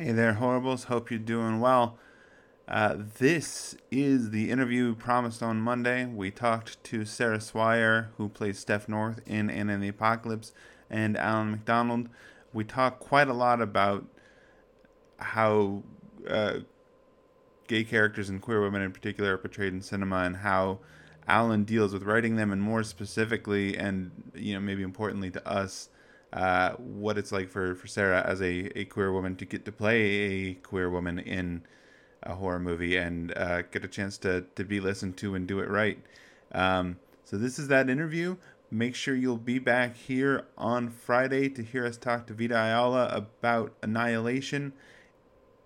Hey there, Horribles. Hope you're doing well. Uh, this is the interview promised on Monday. We talked to Sarah Swire, who plays Steph North in Anna and the Apocalypse, and Alan McDonald. We talked quite a lot about how uh, gay characters and queer women in particular are portrayed in cinema and how Alan deals with writing them, and more specifically, and you know maybe importantly to us, uh, what it's like for, for Sarah as a, a queer woman to get to play a queer woman in a horror movie and uh, get a chance to, to be listened to and do it right. Um, so this is that interview. Make sure you'll be back here on Friday to hear us talk to Vita Ayala about Annihilation.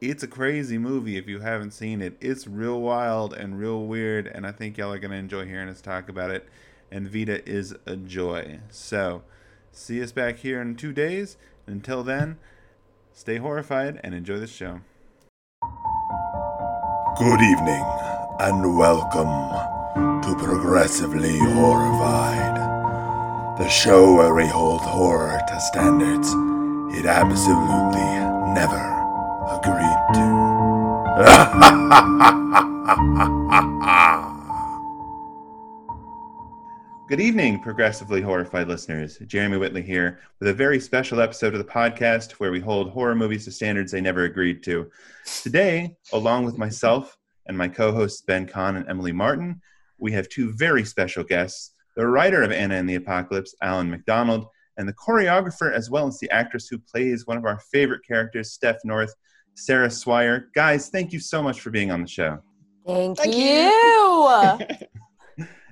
It's a crazy movie if you haven't seen it. It's real wild and real weird, and I think y'all are going to enjoy hearing us talk about it. And Vita is a joy. So, see us back here in two days. Until then, stay horrified and enjoy the show. Good evening, and welcome to Progressively Horrified, the show where we hold horror to standards it absolutely never agreed to. Good evening, progressively horrified listeners. Jeremy Whitley here with a very special episode of the podcast where we hold horror movies to standards they never agreed to. Today, along with myself and my co hosts Ben Kahn and Emily Martin, we have two very special guests the writer of Anna and the Apocalypse, Alan McDonald, and the choreographer as well as the actress who plays one of our favorite characters, Steph North, Sarah Swire. Guys, thank you so much for being on the show. Thank, Thank you. it's,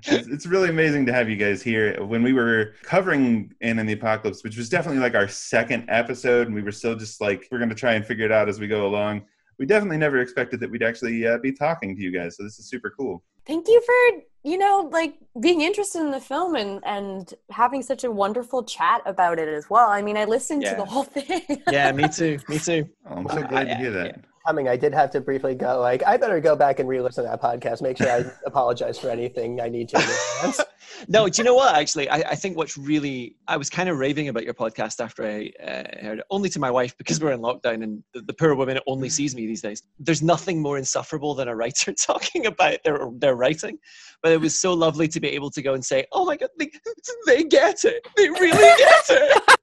it's really amazing to have you guys here. When we were covering Anna and the Apocalypse, which was definitely like our second episode, and we were still just like, we're going to try and figure it out as we go along. We definitely never expected that we'd actually uh, be talking to you guys. So this is super cool. Thank you for, you know, like being interested in the film and and having such a wonderful chat about it as well. I mean, I listened Yeah. to the whole thing. yeah, me too. Me too. Oh, I'm so glad to yeah, hear that. yeah. Coming, I did have to briefly go. Like, I better go back and re-listen to that podcast. Make sure I apologize for anything I need to. No, do you know what? Actually, I, I think what's really I was kind of raving about your podcast after I uh, heard it, only to my wife because we're in lockdown and the, the poor woman only sees me these days. There's nothing more insufferable than a writer talking about their their writing, but it was so lovely to be able to go and say, "Oh my god, they, they get it. They really get it."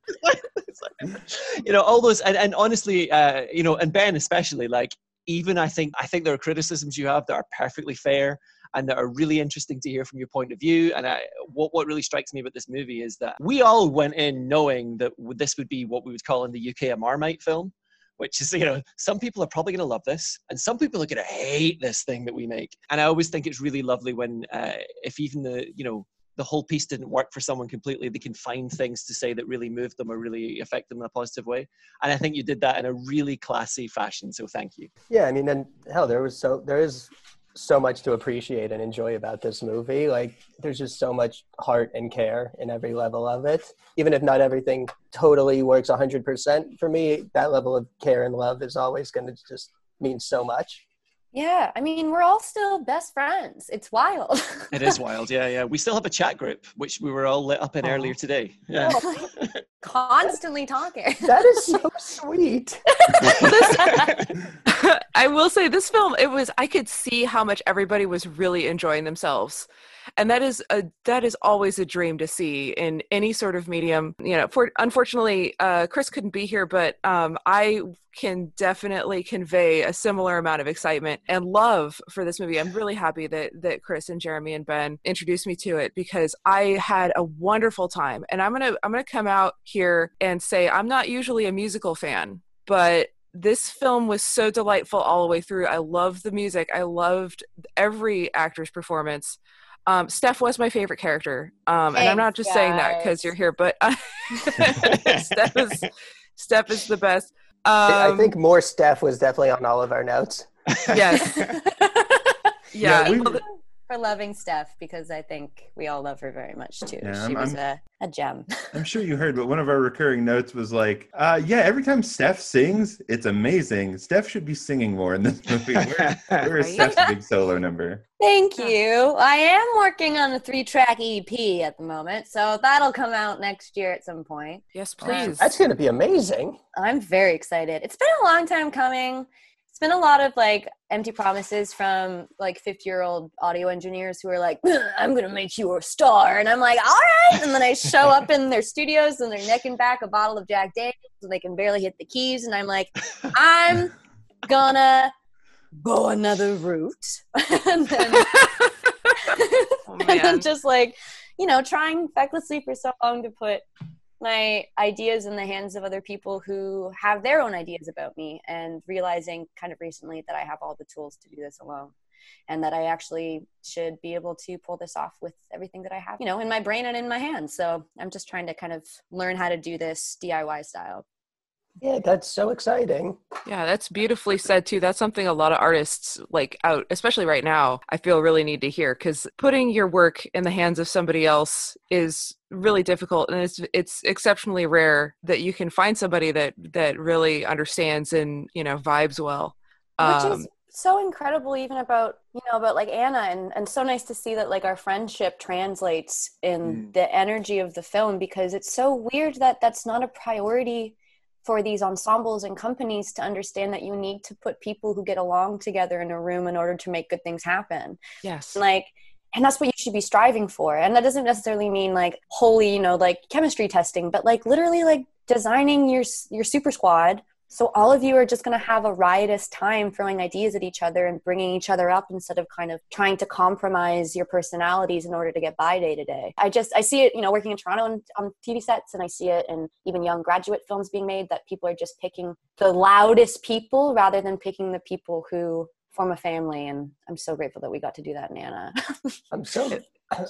You know, all those and, and honestly, uh, you know, and Ben especially, like even I think I think there are criticisms you have that are perfectly fair and that are really interesting to hear from your point of view. And I, what what really strikes me about this movie is that we all went in knowing that this would be what we would call in the UK a Marmite film. Which is, you know, some people are probably going to love this, and some people are going to hate this thing that we make. And I always think it's really lovely when, uh, if even the, you know, the whole piece didn't work for someone completely, they can find things to say that really moved them or really affect them in a positive way. And I think you did that in a really classy fashion. So thank you. yeah, I mean, and hell, there was so there is so much to appreciate and enjoy about this movie. Like, there's just so much heart and care in every level of it. Even if not everything totally works 100% for me, that level of care and love is always going to just mean so much. Yeah, I mean, we're all still best friends. It's wild. It is wild. Yeah, yeah. We still have a chat group, which we were all lit up in Aw. earlier today. Yeah. Oh Constantly talking. That is so sweet. I will say this film it was I could see how much everybody was really enjoying themselves. And that is a that is always a dream to see in any sort of medium. You know, for unfortunately uh Chris couldn't be here, but um I can definitely convey a similar amount of excitement and love for this movie. I'm really happy that that Chris and Jeremy and Ben introduced me to it because I had a wonderful time. And I'm to I'm to come out here and say I'm not usually a musical fan, but this film was so delightful all the way through. I loved the music. I loved every actor's performance. Um, Steph was my favorite character, um, and I'm not Thanks, just saying that because you're here, but Steph is Steph is the best. Um, I think more Steph was definitely on all of our notes. yes, yeah. we, well, the- for loving Steph because I think we all love her very much too. Yeah, she I'm- was I'm- a, a gem. I'm sure you heard, but one of our recurring notes was like, uh, "Yeah, every time Steph sings, it's amazing. Steph should be singing more in this movie. Where, where is Right? Steph's big solo number?" Thank you. I am working on a three track EP at the moment, so that'll come out next year at some point. Yes, Awesome. please. That's going to be amazing. I'm very excited. It's been a long time coming. It's been a lot of like empty promises from like 50 year old audio engineers who are like, I'm to make you a star. And I'm like, all right. And then I show up in their studios and they're necking back a bottle of Jack Daniels and they can barely hit the keys. And I'm like, I'm gonna go another route. and then Oh, and then just like you know trying fecklessly for so long to put my ideas in the hands of other people who have their own ideas about me and realizing kind of recently that i have all the tools to do this alone and that i actually should be able to pull this off with everything that i have you know in my brain and in my hands. So i'm just trying to kind of learn how to do this diy style Yeah, that's so exciting. Yeah, that's beautifully said too. That's something a lot of artists like out, especially right now, I feel really need to hear because putting your work in the hands of somebody else is really difficult and it's it's exceptionally rare that you can find somebody that that really understands and, you know, vibes well. which Um, is so incredible even about you know about like anna and, and so nice to see that like our friendship translates in Mm. the energy of the film because it's so weird that that's not a priority for these ensembles and companies to understand that you need to put people who get along together in a room in order to make good things happen yes. like and that's what you should be striving for and that doesn't necessarily mean like holy, you know like chemistry testing but like literally like designing your your super squad so all of you are just going to have a riotous time throwing ideas at each other and bringing each other up instead of kind of trying to compromise your personalities in order to get by day to day i just i see it you know working in toronto on, on tv sets and i see it in even young graduate films being made that people are just picking the loudest people rather than picking the people who form a family and i'm so grateful that we got to do that Nana. I'm so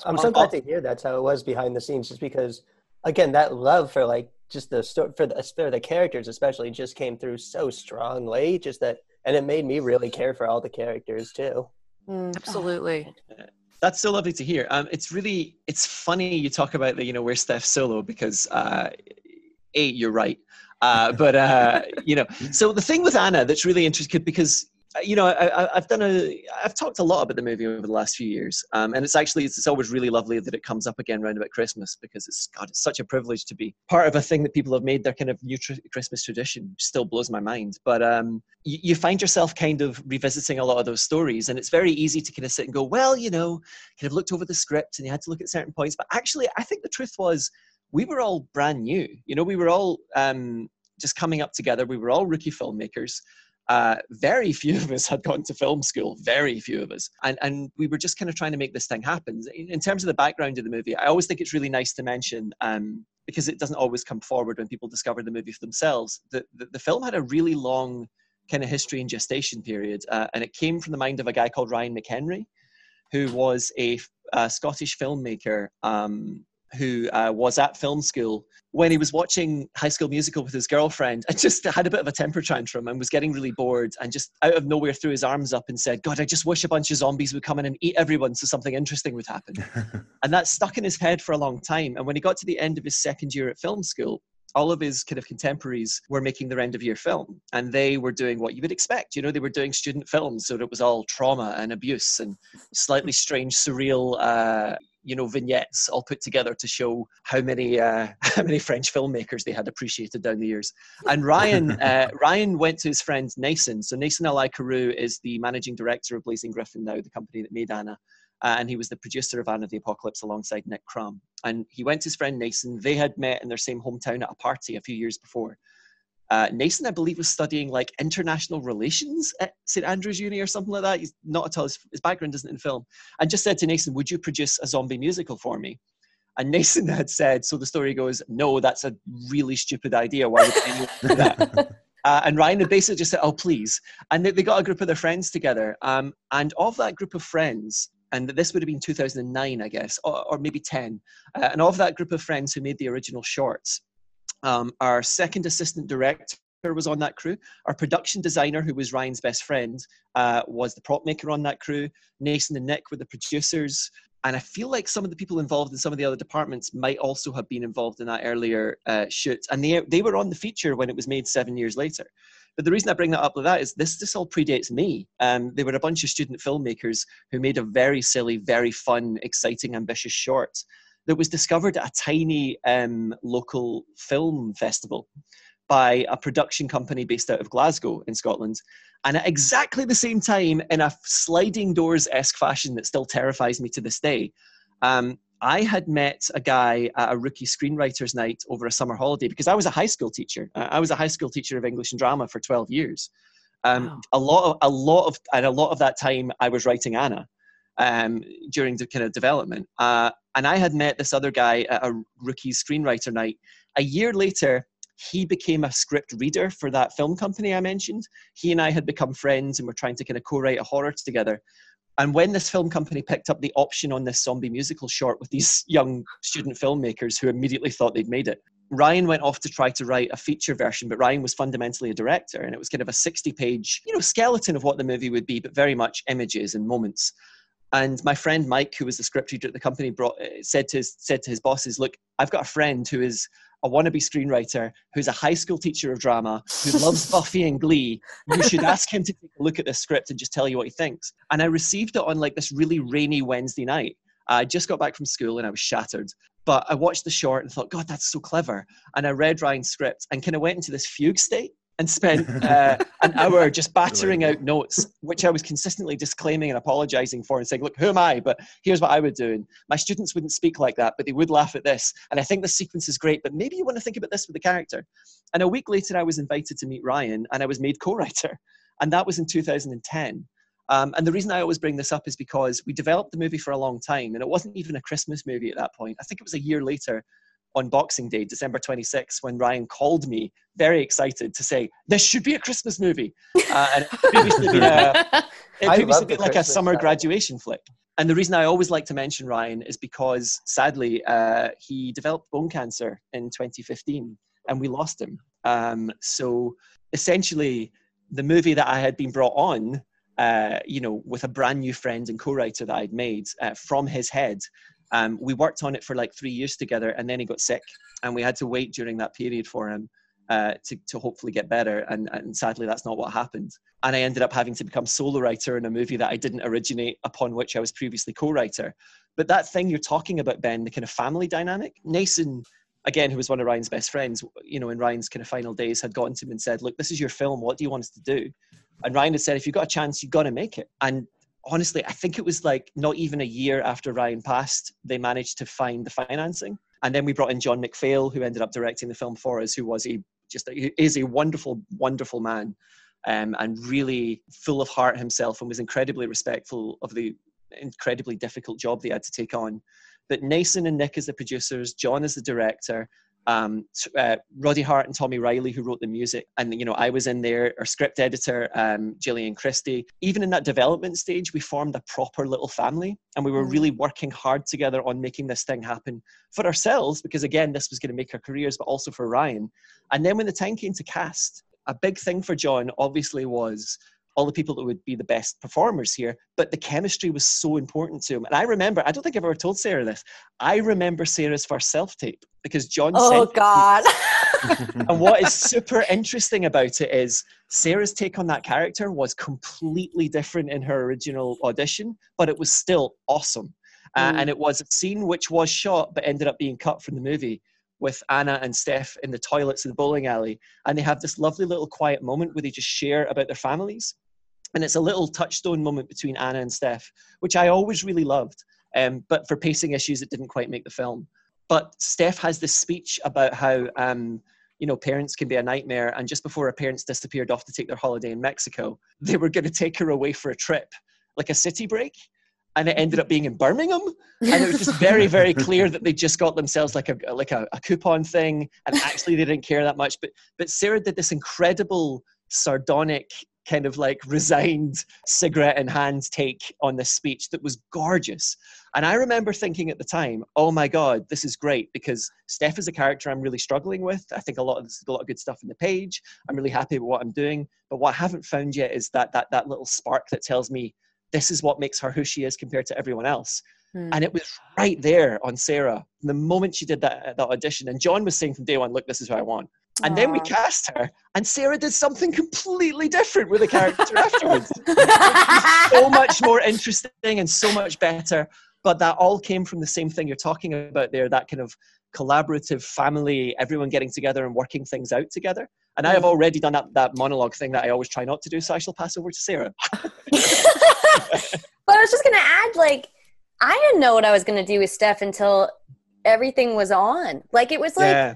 I'm so glad to hear that's how it was behind the scenes, just because again that love for like just the story for the for the characters especially just came through so strongly. Just that, and it made me really care for all the characters too. Mm. Absolutely. That's so lovely to hear. Um, it's really it's funny you talk about the you know where's Steph solo because uh, a you're right, uh, but uh, you know so the thing with Anna that's really interesting because you know I, I've done a I've talked a lot about the movie over the last few years, um, and it's actually it's, it's always really lovely that it comes up again around about Christmas because it's God it's such a privilege to be part of a thing that people have made their kind of new tr- Christmas tradition. Still blows my mind, but um, you, you find yourself kind of revisiting a lot of those stories, and it's very easy to kind of sit and go, well, you know, kind of looked over the script and you had to look at certain points. But actually, I think the truth was we were all brand new. You know, we were all um, just coming up together. We were all rookie filmmakers. Uh, very few of us had gone to film school. Very few of us, and and we were just kind of trying to make this thing happen. In, in terms of the background of the movie, I always think it's really nice to mention. Um, because it doesn't always come forward when people discover the movie for themselves. The, the, the film had a really long kind of history and gestation period, uh, and it came from the mind of a guy called Ryan McHenry, who was a, a Scottish filmmaker um, who uh, was at film school when he was watching High School Musical with his girlfriend and just had a bit of a temper tantrum and was getting really bored and just out of nowhere threw his arms up and said, God, I just wish a bunch of zombies would come in and eat everyone so something interesting would happen. and that stuck in his head for a long time. And when he got to the end of his second year at film school, all of his kind of contemporaries were making their end of year film and they were doing what you would expect you know they were doing student films so it was all trauma and abuse and slightly strange surreal uh, you know vignettes all put together to show how many uh, how many french filmmakers they had appreciated down the years and ryan uh, ryan went to his friend Naysun so Naysun Alae-Carew is the managing director of blazing griffin now the company that made anna uh, and he was the producer of Anna the Apocalypse alongside Nick Crum. And he went to his friend Naysun. They had met in their same hometown at a party a few years before. Uh, Naysun, I believe, was studying like international relations at St Andrews Uni or something like that. He's not at all. His, his background isn't in film. And just said to Naysun, "Would you produce a zombie musical for me?" And Naysun had said, so the story goes, "No, that's a really stupid idea. Why would anyone do that?" Uh, and Ryan had basically just said, "Oh, please." And they, they got a group of their friends together. Um, and of that group of friends, and this would have been 2009, I guess, or, or maybe 10. Uh, and of that group of friends who made the original shorts, um, our second assistant director was on that crew. Our production designer, who was Ryan's best friend, uh, was the prop maker on that crew. Naysun and Nick were the producers. And I feel like some of the people involved in some of the other departments might also have been involved in that earlier uh, shoot. And they, they were on the feature when it was made seven years later. But the reason I bring that up with that is this this all predates me. Um, they were a bunch of student filmmakers who made a very silly, very fun, exciting, ambitious short that was discovered at a tiny um, local film festival by a production company based out of Glasgow in Scotland. And at exactly the same time, in a sliding doors esque fashion that still terrifies me to this day, um, I had met a guy at a rookie screenwriters night over a summer holiday because I was a high school teacher. I was a high school teacher of English and drama for 12 years. Um, wow. A lot of, a lot of, and a lot of that time I was writing Anna um, during the kind of development. Uh, and I had met this other guy at a rookie screenwriter night. A year later, he became a script reader for that film company I mentioned. He and I had become friends and were trying to kind of co-write a horror together. And when this film company picked up the option on this zombie musical short with these young student filmmakers who immediately thought they'd made it, Ryan went off to try to write a feature version, but Ryan was fundamentally a director, and it was kind of a 60 page, you know, skeleton of what the movie would be, but very much images and moments. And my friend Mike, who was the script reader at the company, brought eh, said to his, said to his bosses, "Look, I've got a friend who is a wannabe screenwriter who's a high school teacher of drama who loves Buffy and Glee. You should ask him to take a look at this script and just tell you what he thinks." And I received it on like this really rainy Wednesday night. I just got back from school and I was shattered. But I watched the short and thought, God, that's so clever. And I read Ryan's script and kind of went into this fugue state and spent uh, an hour just battering out notes, which I was consistently disclaiming and apologizing for and saying, look, who am I? But here's what I would do. And my students wouldn't speak like that, but they would laugh at this. And I think the sequence is great, but maybe you want to think about this with the character. And a week later, I was invited to meet Ryan and I was made co writer. And that was in 2010. Um, and the reason I always bring this up is because we developed the movie for a long time, and it wasn't even a Christmas movie at that point. I think it was a year later on Boxing Day, December 26, when Ryan called me, very excited to say, This should be a Christmas movie. Uh, and it previously been, a, it previously been like Christmas a summer graduation flick. And the reason I always like to mention Ryan is because sadly, uh, he developed bone cancer in 2015 and we lost him. Um, so essentially, the movie that I had been brought on, uh, you know, with a brand new friend and co writer that I'd made uh, from his head um, we worked on it for like three years together, and then he got sick, and we had to wait during that period for him uh, to, to hopefully get better. And, and sadly, that's not what happened. And I ended up having to become solo writer in a movie that I didn't originate, upon which I was previously co writer. But that thing you're talking about, Ben, the kind of family dynamic, Naysun, again, who was one of Ryan's best friends, you know, in Ryan's kind of final days, had gotten to him and said, Look, this is your film. What do you want us to do? And Ryan had said, If you've got a chance, you've got to make it. And honestly, I think it was like not even a year after Ryan passed, they managed to find the financing. And then we brought in John McPhail, who ended up directing the film for us, who was a just a, is a wonderful, wonderful man, um, and really full of heart himself, and was incredibly respectful of the incredibly difficult job they had to take on. But Naysun and Nick as the producers, John as the director, um, uh, Roddy Hart and Tommy Reilly, who wrote the music. And, you know, I was in there, our script editor, um, Gillian Christie. Even in that development stage, we formed a proper little family and we were mm. really working hard together on making this thing happen for ourselves, because again, this was going to make our careers, but also for Ryan. And then when the time came to cast, a big thing for John obviously was all the people that would be the best performers here, but the chemistry was so important to him. And I remember, I don't think I've ever told Sarah this. I remember Sarah's first self tape because John. Oh God! and what is super interesting about it is Sarah's take on that character was completely different in her original audition, but it was still awesome. Uh, mm. and it was a scene which was shot but ended up being cut from the movie with Anna and Steph in the toilets of the bowling alley. And they have this lovely little quiet moment where they just share about their families and it's a little touchstone moment between Anna and Steph, which I always really loved. Um, but for pacing issues, it didn't quite make the film. But Steph has this speech about how um, you know parents can be a nightmare, and just before her parents disappeared off to take their holiday in Mexico, they were going to take her away for a trip, like a city break. And it ended up being in Birmingham, and it was just very, very clear that they just got themselves like a like a, a coupon thing, and actually they didn't care that much. But but Sarah did this incredible sardonic kind of like resigned cigarette in hand take on this speech that was gorgeous. And I remember thinking at the time, oh my God, this is great because Steph is a character I'm really struggling with. I think a lot of this, a lot of good stuff in the page. I'm really happy with what I'm doing. But what I haven't found yet is that that that little spark that tells me this is what makes her who she is compared to everyone else. Hmm. And it was right there on Sarah. The moment she did that, that audition, and John was saying from day one, look, this is who I want. And then we cast her, and Sarah did something completely different with the character afterwards. so much more interesting and so much better. But that all came from the same thing you're talking about there that kind of collaborative family, everyone getting together and working things out together. And I have Mm. already done that, that monologue thing that I always try not to do, so I shall pass over to Sarah. but I was just gonna add, like, I didn't know what I was gonna do with Steph until everything was on. Like, it was like yeah.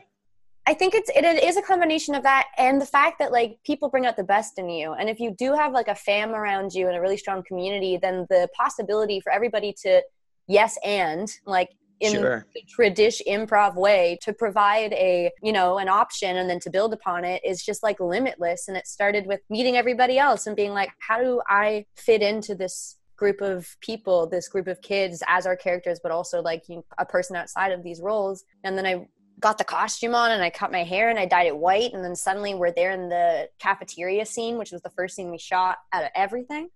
I think it's it, it is a combination of that and the fact that like people bring out the best in you, and if you do have like a fam around you and a really strong community, then the possibility for everybody to yes and like in Sure. the tradish improv way to provide a you know an option and then to build upon it is just like limitless. And it started with meeting everybody else and being like how do i fit into this group of people this group of kids as our characters but also like you, a person outside of these roles? And then i got the costume on and i cut my hair and i dyed it white and then suddenly we're there in the cafeteria scene which was the first scene we shot out of everything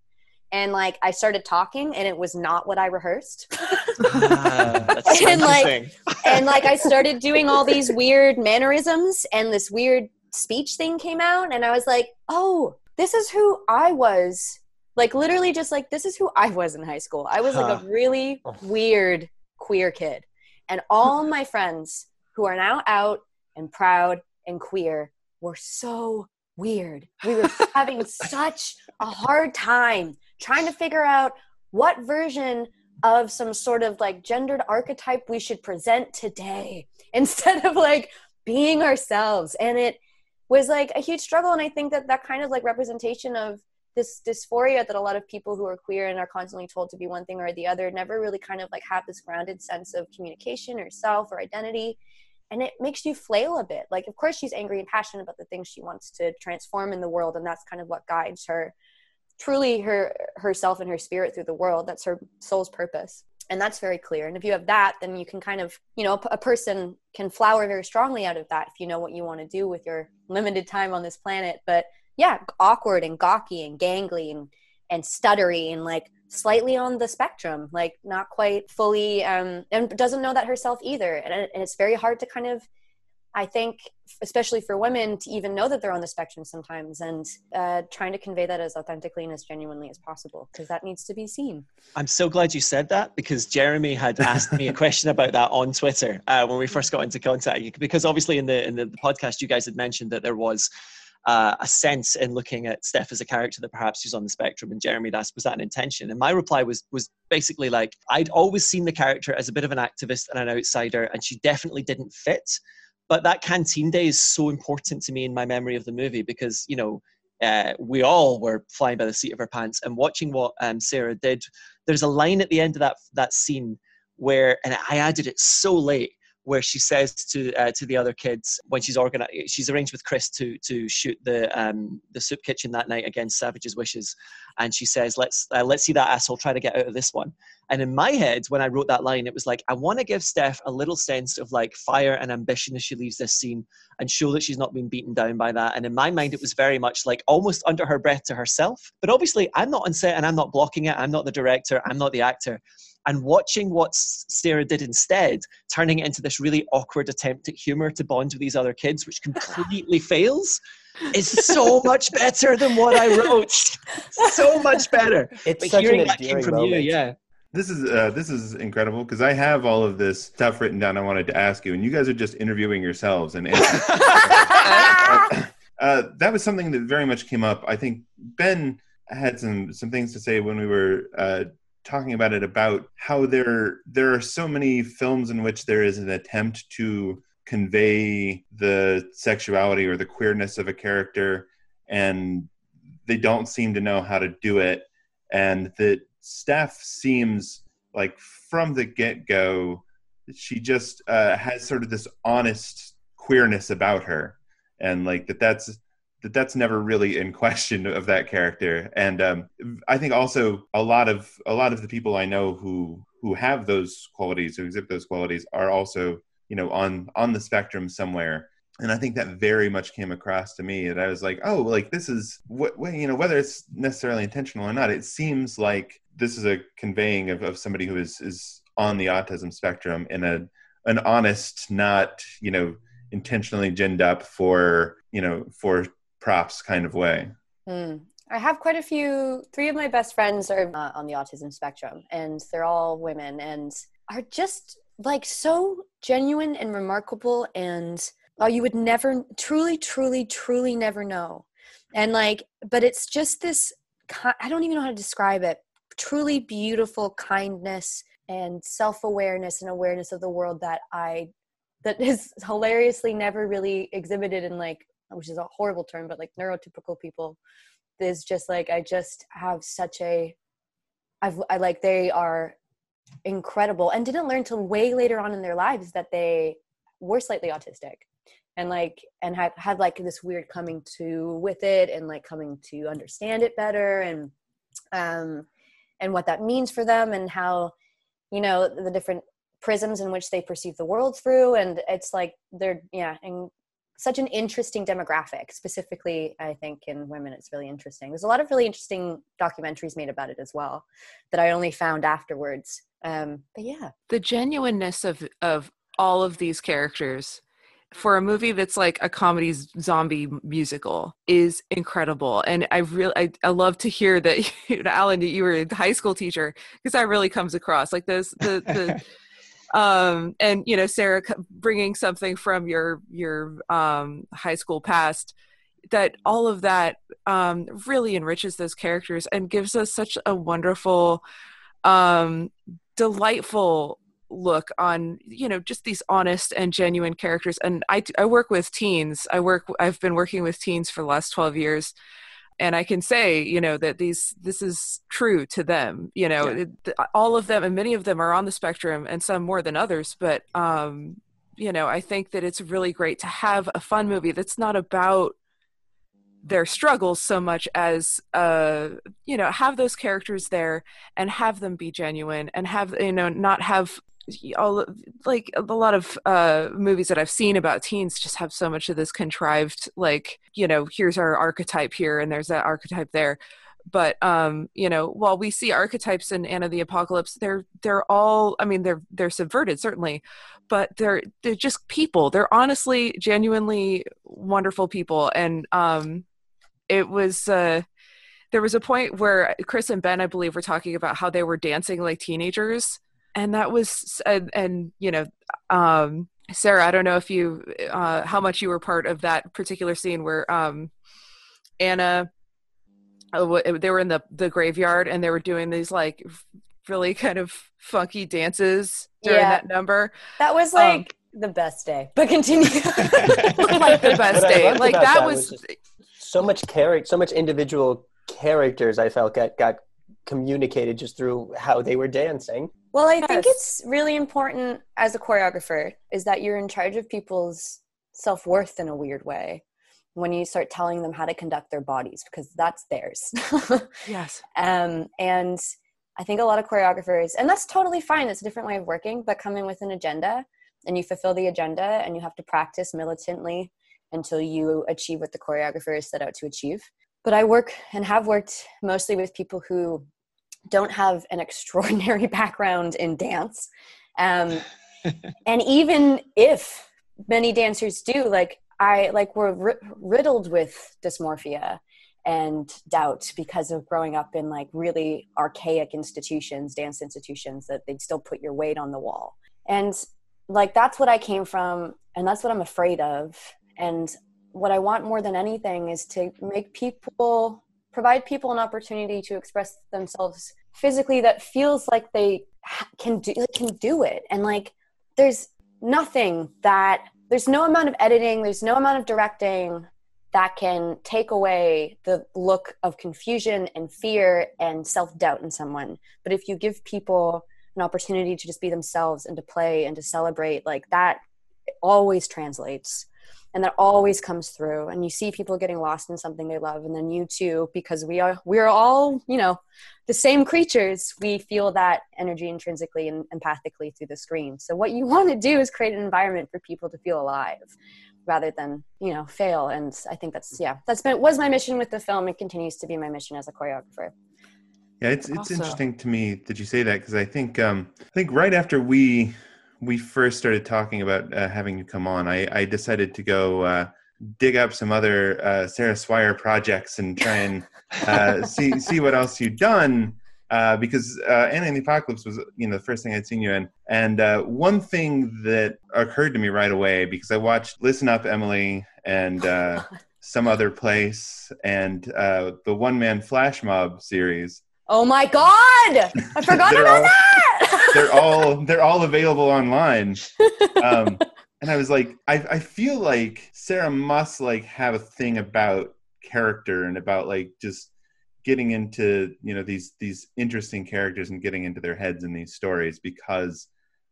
and like i started talking and it was not what i rehearsed ah, that's so And, like, and like I started doing all these weird mannerisms and this weird speech thing came out and I was like, "Oh, this is who I was." Like literally just like this is who I was in high school. I was like Huh. a really oh. weird queer kid. And all my friends who are now out and proud and queer were so weird. We were having such a hard time trying to figure out what version of some sort of like gendered archetype we should present today instead of like being ourselves. And it was like a huge struggle. And i think that that kind of like representation of this dysphoria that a lot of people who are queer and are constantly told to be one thing or the other never really kind of like have this grounded sense of communication or self or identity and it makes you flail a bit. Like of course she's angry and passionate about the things she wants to transform in the world and that's kind of what guides her truly her herself and her spirit through the world. That's her soul's purpose and that's very clear. And if you have that then you can kind of you know a, person can flower very strongly out of that if you know what you want to do with your limited time on this planet. But yeah awkward and gawky and gangly and and stuttery and like slightly on the spectrum like not quite fully um and doesn't know that herself either and, and it's very hard to kind of I think, especially for women, to even know that they're on the spectrum sometimes, and uh, trying to convey that as authentically and as genuinely as possible, because that needs to be seen. I'm so glad you said that because Jeremy had asked me a question about that on Twitter uh, when we first got into contact. Because obviously in the in the, the podcast you guys had mentioned that there was uh, a sense in looking at Steph as a character that perhaps she's on the spectrum, and Jeremy asked was that an intention? And my reply was was basically like I'd always seen the character as a bit of an activist and an outsider, and she definitely didn't fit. But that canteen day is so important to me in my memory of the movie because you know uh, we all were flying by the seat of our pants and watching what um, Sarah did. There's a line at the end of that that scene where, and I added it so late, where she says to uh, to the other kids when she's organized, she's arranged with Chris to to shoot the um, the soup kitchen that night against Savage's wishes, and she says, "Let's uh, let's see that asshole try to get out of this one." And in my head, when I wrote that line, it was like I want to give Steph a little sense of like fire and ambition as she leaves this scene, and show that she's not been beaten down by that. And in my mind, it was very much like almost under her breath to herself. But obviously, I'm not on set and I'm not blocking it. I'm not the director. I'm not the actor. And watching what Sarah did instead, turning it into this really awkward attempt at humor to bond with these other kids, which completely fails, is so much better than what I wrote. so much better. It's But such hearing an that came from moment. you, yeah. This is uh, this is incredible because I have all of this stuff written down. I wanted to ask you, and you guys are just interviewing yourselves and uh, that was something that very much came up. I think Ben had some some things to say when we were uh, talking about it about how there there are so many films in which there is an attempt to convey the sexuality or the queerness of a character, and they don't seem to know how to do it, and that Steph seems like from the get go, she just uh, has sort of this honest queerness about her, and like that that's that that's never really in question of that character. And um, i think also a lot of a lot of the people i know who who have those qualities who exhibit those qualities are also you know on on the spectrum somewhere and i think that very much came across to me that i was like oh like this is what you know whether it's necessarily intentional or not it seems like this is a conveying of, of somebody who is is on the autism spectrum in a an honest not you know intentionally ginned up for you know for props kind of way Hmm. I have quite a few. Three of my best friends are uh, on the autism spectrum, and they're all women and are just like so genuine and remarkable. And oh, you would never, truly, truly, truly never know. And like, but it's just this i don't even know how to describe it. Truly beautiful kindness and self awareness and awareness of the world that I that is hilariously never really exhibited in like, which is a horrible term, but like neurotypical people is just like I just have such a I've I like they are incredible and didn't learn till way later on in their lives that they were slightly autistic and like and had had like this weird coming to with it and like coming to understand it better and um and what that means for them and how you know the different prisms in which they perceive the world through. And it's like they're yeah and such an interesting demographic specifically i think in women it's really interesting. There's a lot of really interesting documentaries made about it as well that i only found afterwards. Um but yeah. The genuineness of of all of these characters for a movie that's like a comedy zombie musical is incredible and i really I, I love to hear that you know, alan you were a high school teacher because that really comes across like those the the um and you know sarah bringing something from your your um high school past that all of that um really enriches those characters and gives us such a wonderful um delightful look on you know just these honest and genuine characters. And i i work with teens. I work i've been working with teens for the last 12 years. And i can say you know that these this is true to them you know Yeah. it, th- all of them and many of them are on the spectrum and some more than others. But um you know i think that it's really great to have a fun movie that's not about their struggles so much as uh you know have those characters there and have them be genuine and have you know not have all like a lot of uh movies that i've seen about teens just have so much of this contrived like you know here's our archetype here and there's that archetype there. But um you know while we see archetypes in anna the apocalypse they're they're all i mean they're they're subverted certainly but they're they're just people. They're honestly genuinely wonderful people. And um it was uh there was a point where chris and ben i believe were talking about how they were dancing like teenagers and that was and, and you know um sarah i don't know if you uh how much you were part of that particular scene where um anna uh, they were in the the graveyard and they were doing these like really kind of funky dances during Yeah. that number that was Um, like the best day but continue like the best What day like that that was was so much character, so much individual characters. I felt got got communicated just through how they were dancing. Well, I think it's really important as a choreographer is that you're in charge of people's self worth in a weird way when you start telling them how to conduct their bodies because that's theirs. yes um, and I think a lot of choreographers, and that's totally fine. It's a different way of working, but come in with an agenda and you fulfill the agenda and you have to practice militantly until you achieve what the choreographer is set out to achieve. But I work and have worked mostly with people who don't have an extraordinary background in dance. Um, and even if many dancers do, like I like we're ri- riddled with dysmorphia and doubt because of growing up in like really archaic institutions, dance institutions that they'd still put your weight on the wall. And like that's what I came from and that's what I'm afraid of. And what I want more than anything is to make people provide people an opportunity to express themselves physically that feels like they can do can do it. And like there's nothing that there's no amount of editing, there's no amount of directing that can take away the look of confusion and fear and self doubt in someone. But if you give people an opportunity to just be themselves and to play and to celebrate, like that always translates. And that always comes through. And you see people getting lost in something they love and then you too because we are we're all you know the same creatures. We feel that energy intrinsically and empathically through the screen. So what you want to do is create an environment for people to feel alive rather than you know fail. And i think that's yeah that's been was my mission with the film. And continues to be my mission as a choreographer. Yeah, it's it's Awesome. interesting to me that you say that because I think um, I think right after we we first started talking about uh, having you come on, I, I decided to go uh, dig up some other uh, Sarah Swire projects and try and uh, see see what else you'd done uh, because uh, Anna and the Apocalypse was you know the first thing I'd seen you in, and uh, one thing that occurred to me right away because I watched Listen Up, Emily, and uh, some other place, and uh, the One Man Flash Mob series. oh my god! I forgot about all- that they're all they're all available online. Um and i was like I, I feel like sarah must like have a thing about character and about like just getting into you know these these interesting characters and getting into their heads in these stories because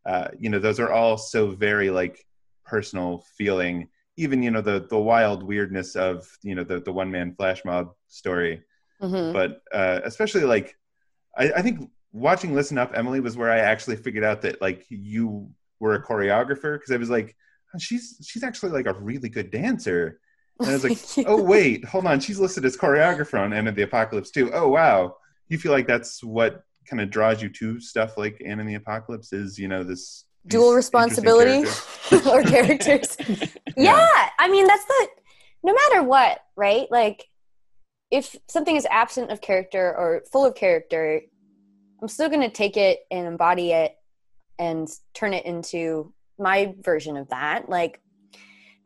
uh you know those are all so very like personal feeling. Even you know the the wild weirdness of you know the the one man flash mob story. Mhm. but uh, especially like I, I think watching listen up emily was where i actually figured out that like you were a choreographer because i was like "Oh, she's she's actually like a really good dancer and i was like oh wait hold on she's listed as choreographer on Anna and the Apocalypse too oh wow you feel like that's what kind of draws you to stuff like Anna and the Apocalypse is you know this dual responsibility characters? or characters. yeah, I mean that's the no matter what, right? Like if something is absent of character or full of character, I'm still going to take it and embody it and turn it into my version of that. Like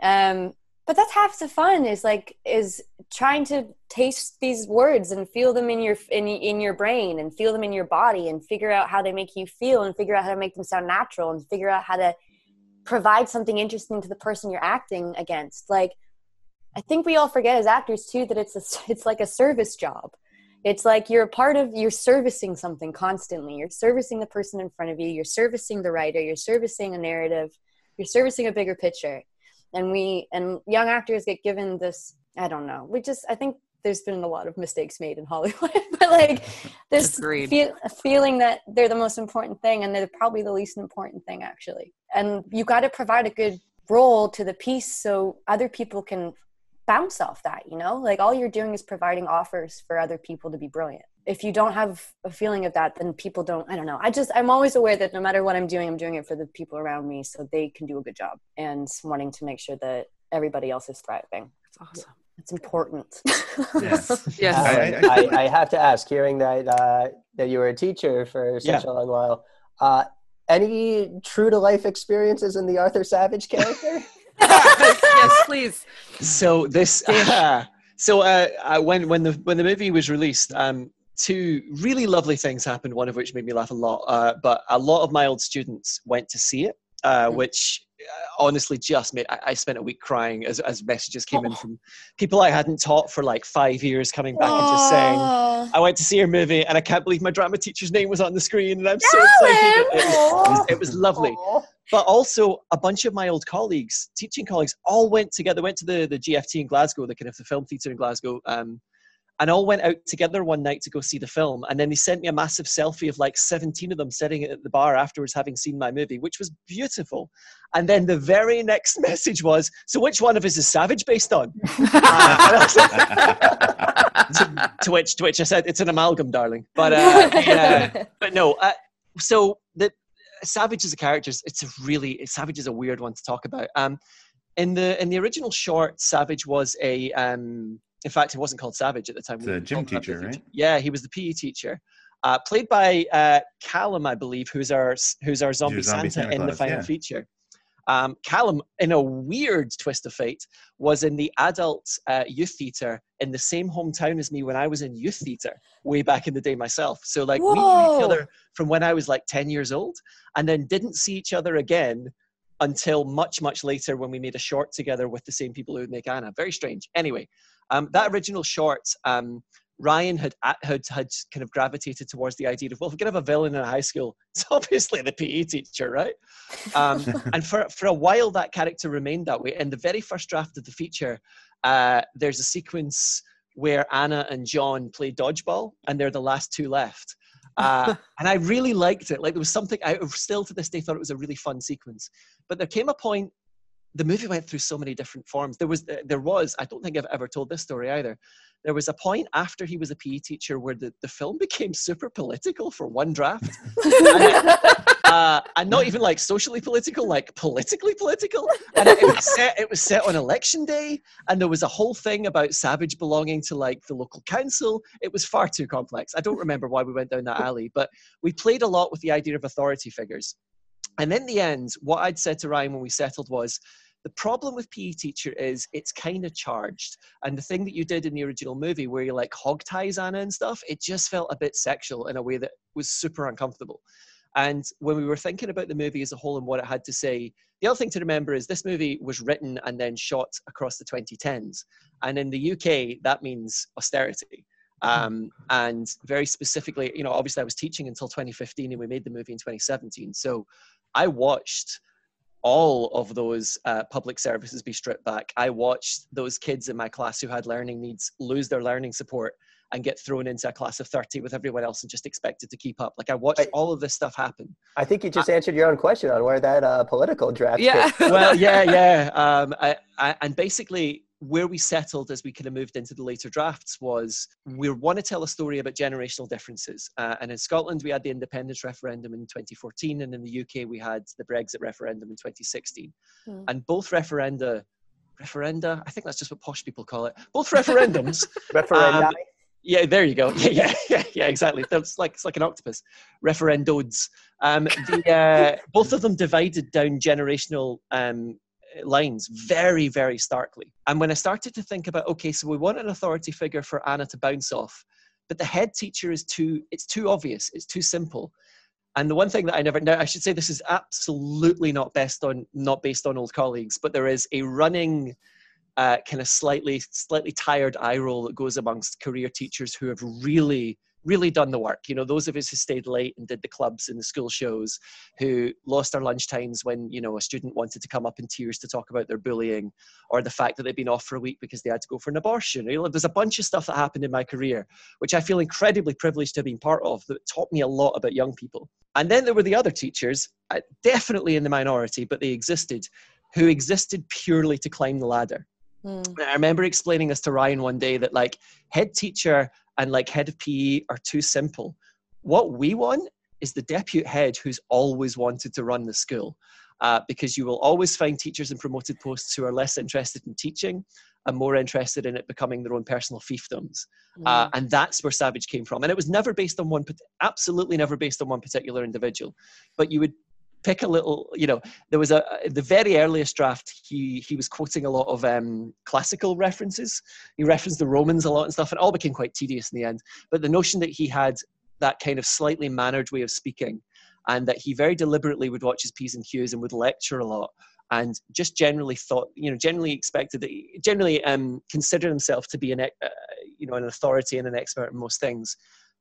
um but that's half the fun is like is trying to taste these words and feel them in your in, in your brain and feel them in your body and figure out how they make you feel and figure out how to make them sound natural and figure out how to provide something interesting to the person you're acting against like i think we all forget as actors too that it's a, it's like a service job it's like you're a part of you're servicing something constantly. You're servicing the person in front of you. You're servicing the writer. You're servicing a narrative. You're servicing a bigger picture. And we and young actors get given this i don't know. We just i think there's been a lot of mistakes made in hollywood but like this feel, feeling that they're the most important thing and they're probably the least important thing actually. And you got to provide a good role to the piece so other people can bounce off that you know like all you're doing is providing offers for other people to be brilliant if you don't have a feeling of that then people don't i don't know i just i'm always aware that no matter what i'm doing i'm doing it for the people around me so they can do a good job and wanting to make sure that everybody else is thriving That's awesome. it's important Yes. Yes. Alan, I- I- I, I have to ask, hearing that uh, that you were a teacher for such Yeah. a long while, uh, any true to life experiences in the Arthur Savage character? yes, please. so this so uh, uh, when when the when the movie was released um two really lovely things happened one of which made me laugh a lot uh, but a lot of my old students went to see it uh, Mm. which uh, honestly just made I, I spent a week crying as, as messages came in Oh. from people i hadn't taught for like five years coming back and just saying i went to see your movie and i can't believe my drama teacher's name was on the screen and i'm so excited. It was, it was lovely. But also a bunch of my old colleagues, teaching colleagues, all went together. Went to the the GFT in Glasgow, the kind of the film theatre in Glasgow, um, and all went out together one night to go see the film. And then they sent me a massive selfie of like 17 of them sitting at the bar afterwards, having seen my movie, which was beautiful. And then the very next message was, "So which one of us is Savage based on?" Uh, to, to which to which I said, "It's an amalgam, darling." But uh, yeah but no uh, so the savage as a character it's a really savage is a weird one to talk about um in the in the original short savage was a um in fact he wasn't called savage at the time It's We gym teacher, the right? yeah he was the pe teacher uh, played by uh, Callum, I believe, who's our who's our zombie, zombie Santa, Santa in the final yeah. feature. Um, Callum, in a weird twist of fate, was in the adult uh, youth theatre in the same hometown as me when I was in youth theatre way back in the day myself. So like we knew each other from when I was like 10 years old and then didn't see each other again until much, much later when we made a short together with the same people who would make Anna. Very strange. Anyway, um, that original short, um, Ryan had had had kind of gravitated towards the idea of well, if we're gonna have a villain in a high school, it's obviously the PE teacher, right? Um, and for for a while, that character remained that way. In the very first draft of the feature, uh, there's a sequence where Anna and John play dodgeball, and they're the last two left. Uh, and I really liked it. Like there was something I still to this day thought it was a really fun sequence. But there came a point. The movie went through so many different forms. There was, there was. I don't think I've ever told this story either there was a point after he was a PE teacher where the, the film became super political for one draft. and, uh, and, not even like socially political, like politically political. And it, it, was set, it was set on election day, and there was a whole thing about Savage belonging to like the local council. It was far too complex. I don't remember why we went down that alley, but we played a lot with the idea of authority figures. And in the end, what I'd said to Ryan when we settled was, the problem with PE teacher is it's kind of charged. And the thing that you did in the original movie where you like hog ties Anna and stuff, it just felt a bit sexual in a way that was super uncomfortable. And when we were thinking about the movie as a whole and what it had to say, the other thing to remember is this movie was written and then shot across the 2010s. And in the UK, that means austerity. Um, and very specifically, you know, obviously I was teaching until 2015 and we made the movie in 2017. So I watched all of those uh, public services be stripped back. I watched those kids in my class who had learning needs lose their learning support and get thrown into a class of 30 with everyone else and just expected to keep up. Like I watched I, all of this stuff happen. I think you just I, answered your own question on where that uh, political draft. Yeah. well, yeah, yeah. Um, I, and basically where we settled as we kind of moved into the later drafts was we want to tell a story about generational differences. Uh, and in Scotland, we had the independence referendum in 2014, and in the UK, we had the Brexit referendum in 2016. Mm. And both referenda, referenda, I think that's just what posh people call it, both referendums. Referenda. Um, yeah, there you go. Yeah, yeah, yeah, yeah exactly. It's like it's like an octopus. Referendodes. Um, the uh, both of them divided down generational um, lines very, very starkly. And when I started to think about, okay, so we want an authority figure for Anna to bounce off, but the head teacher is too, it's too obvious, it's too simple. And the one thing that I never, now I should say this is absolutely not based on, not based on old colleagues, but there is a running uh, kind of slightly, slightly tired eye roll that goes amongst career teachers who have really really done the work. You know, those of us who stayed late and did the clubs and the school shows, who lost our lunch times when, you know, a student wanted to come up in tears to talk about their bullying or the fact that they'd been off for a week because they had to go for an abortion. You know, there's a bunch of stuff that happened in my career, which I feel incredibly privileged to have been part of that taught me a lot about young people. And then there were the other teachers, uh, definitely in the minority, but they existed, who existed purely to climb the ladder. Mm. I remember explaining this to Ryan one day that like head teacher and like head of PE are too simple. What we want is the deputy head who's always wanted to run the school. Uh, because you will always find teachers in promoted posts who are less interested in teaching and more interested in it becoming their own personal fiefdoms. Mm. Uh, and that's where Savage came from. And it was never based on one, absolutely never based on one particular individual. But you would pick a little you know there was a the very earliest draft he he was quoting a lot of um, classical references. He referenced the romans a lot and stuff and it all became quite tedious in the end. But the notion that he had that kind of slightly mannered way of speaking and that he very deliberately would watch his p's and q's and would lecture a lot and just generally thought you know generally expected that he, generally um, considered himself to be an uh, you know an authority and an expert in most things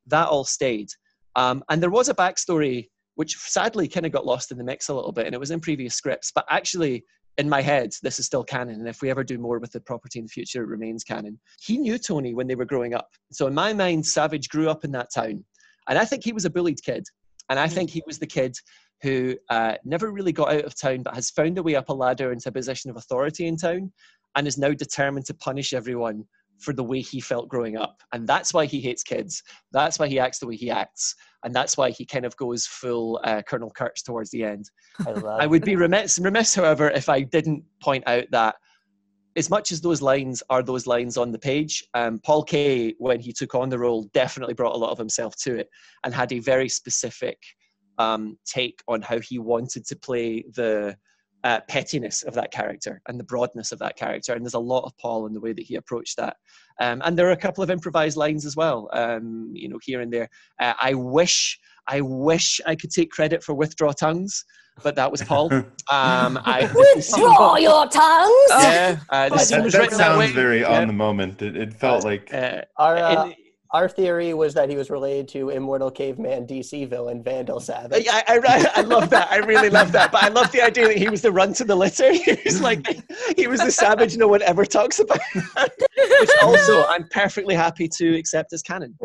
that all stayed. Um, and there was a backstory which sadly kind of got lost in the mix a little bit and it was in previous scripts but actually in my head this is still canon and if we ever do more with the property in the future it remains canon. He knew tony when they were growing up so in my mind savage grew up in that town and i think he was a bullied kid and i think he was the kid who uh, never really got out of town but has found a way up a ladder into a position of authority in town and is now determined to punish everyone for the way he felt growing up. And that's why he hates kids. That's why he acts the way he acts. And that's why he kind of goes full uh, Colonel Kurtz towards the end. I, I would be remiss, remiss, however, if I didn't point out that as much as those lines are those lines on the page, um, Paul Kaye, when he took on the role, definitely brought a lot of himself to it and had a very specific um, take on how he wanted to play the uh, pettiness of that character and the broadness of that character. And there's a lot of Paul in the way that he approached that. Um, and there are a couple of improvised lines as well, um, you know, here and there. Uh, I wish, I wish I could take credit for withdraw tongues. But that was Paul. Um, I, Withdraw your tongues. Yeah, uh, that, that sounds that very yeah. on the moment. It, it felt like uh, our, uh, in, our theory was that he was related to immortal caveman DC villain Vandal Savage. I, I, I, I love that. I really love that. But I love the idea that he was the run to the litter. He was like, he was the savage no one ever talks about. Which also, I'm perfectly happy to accept as canon.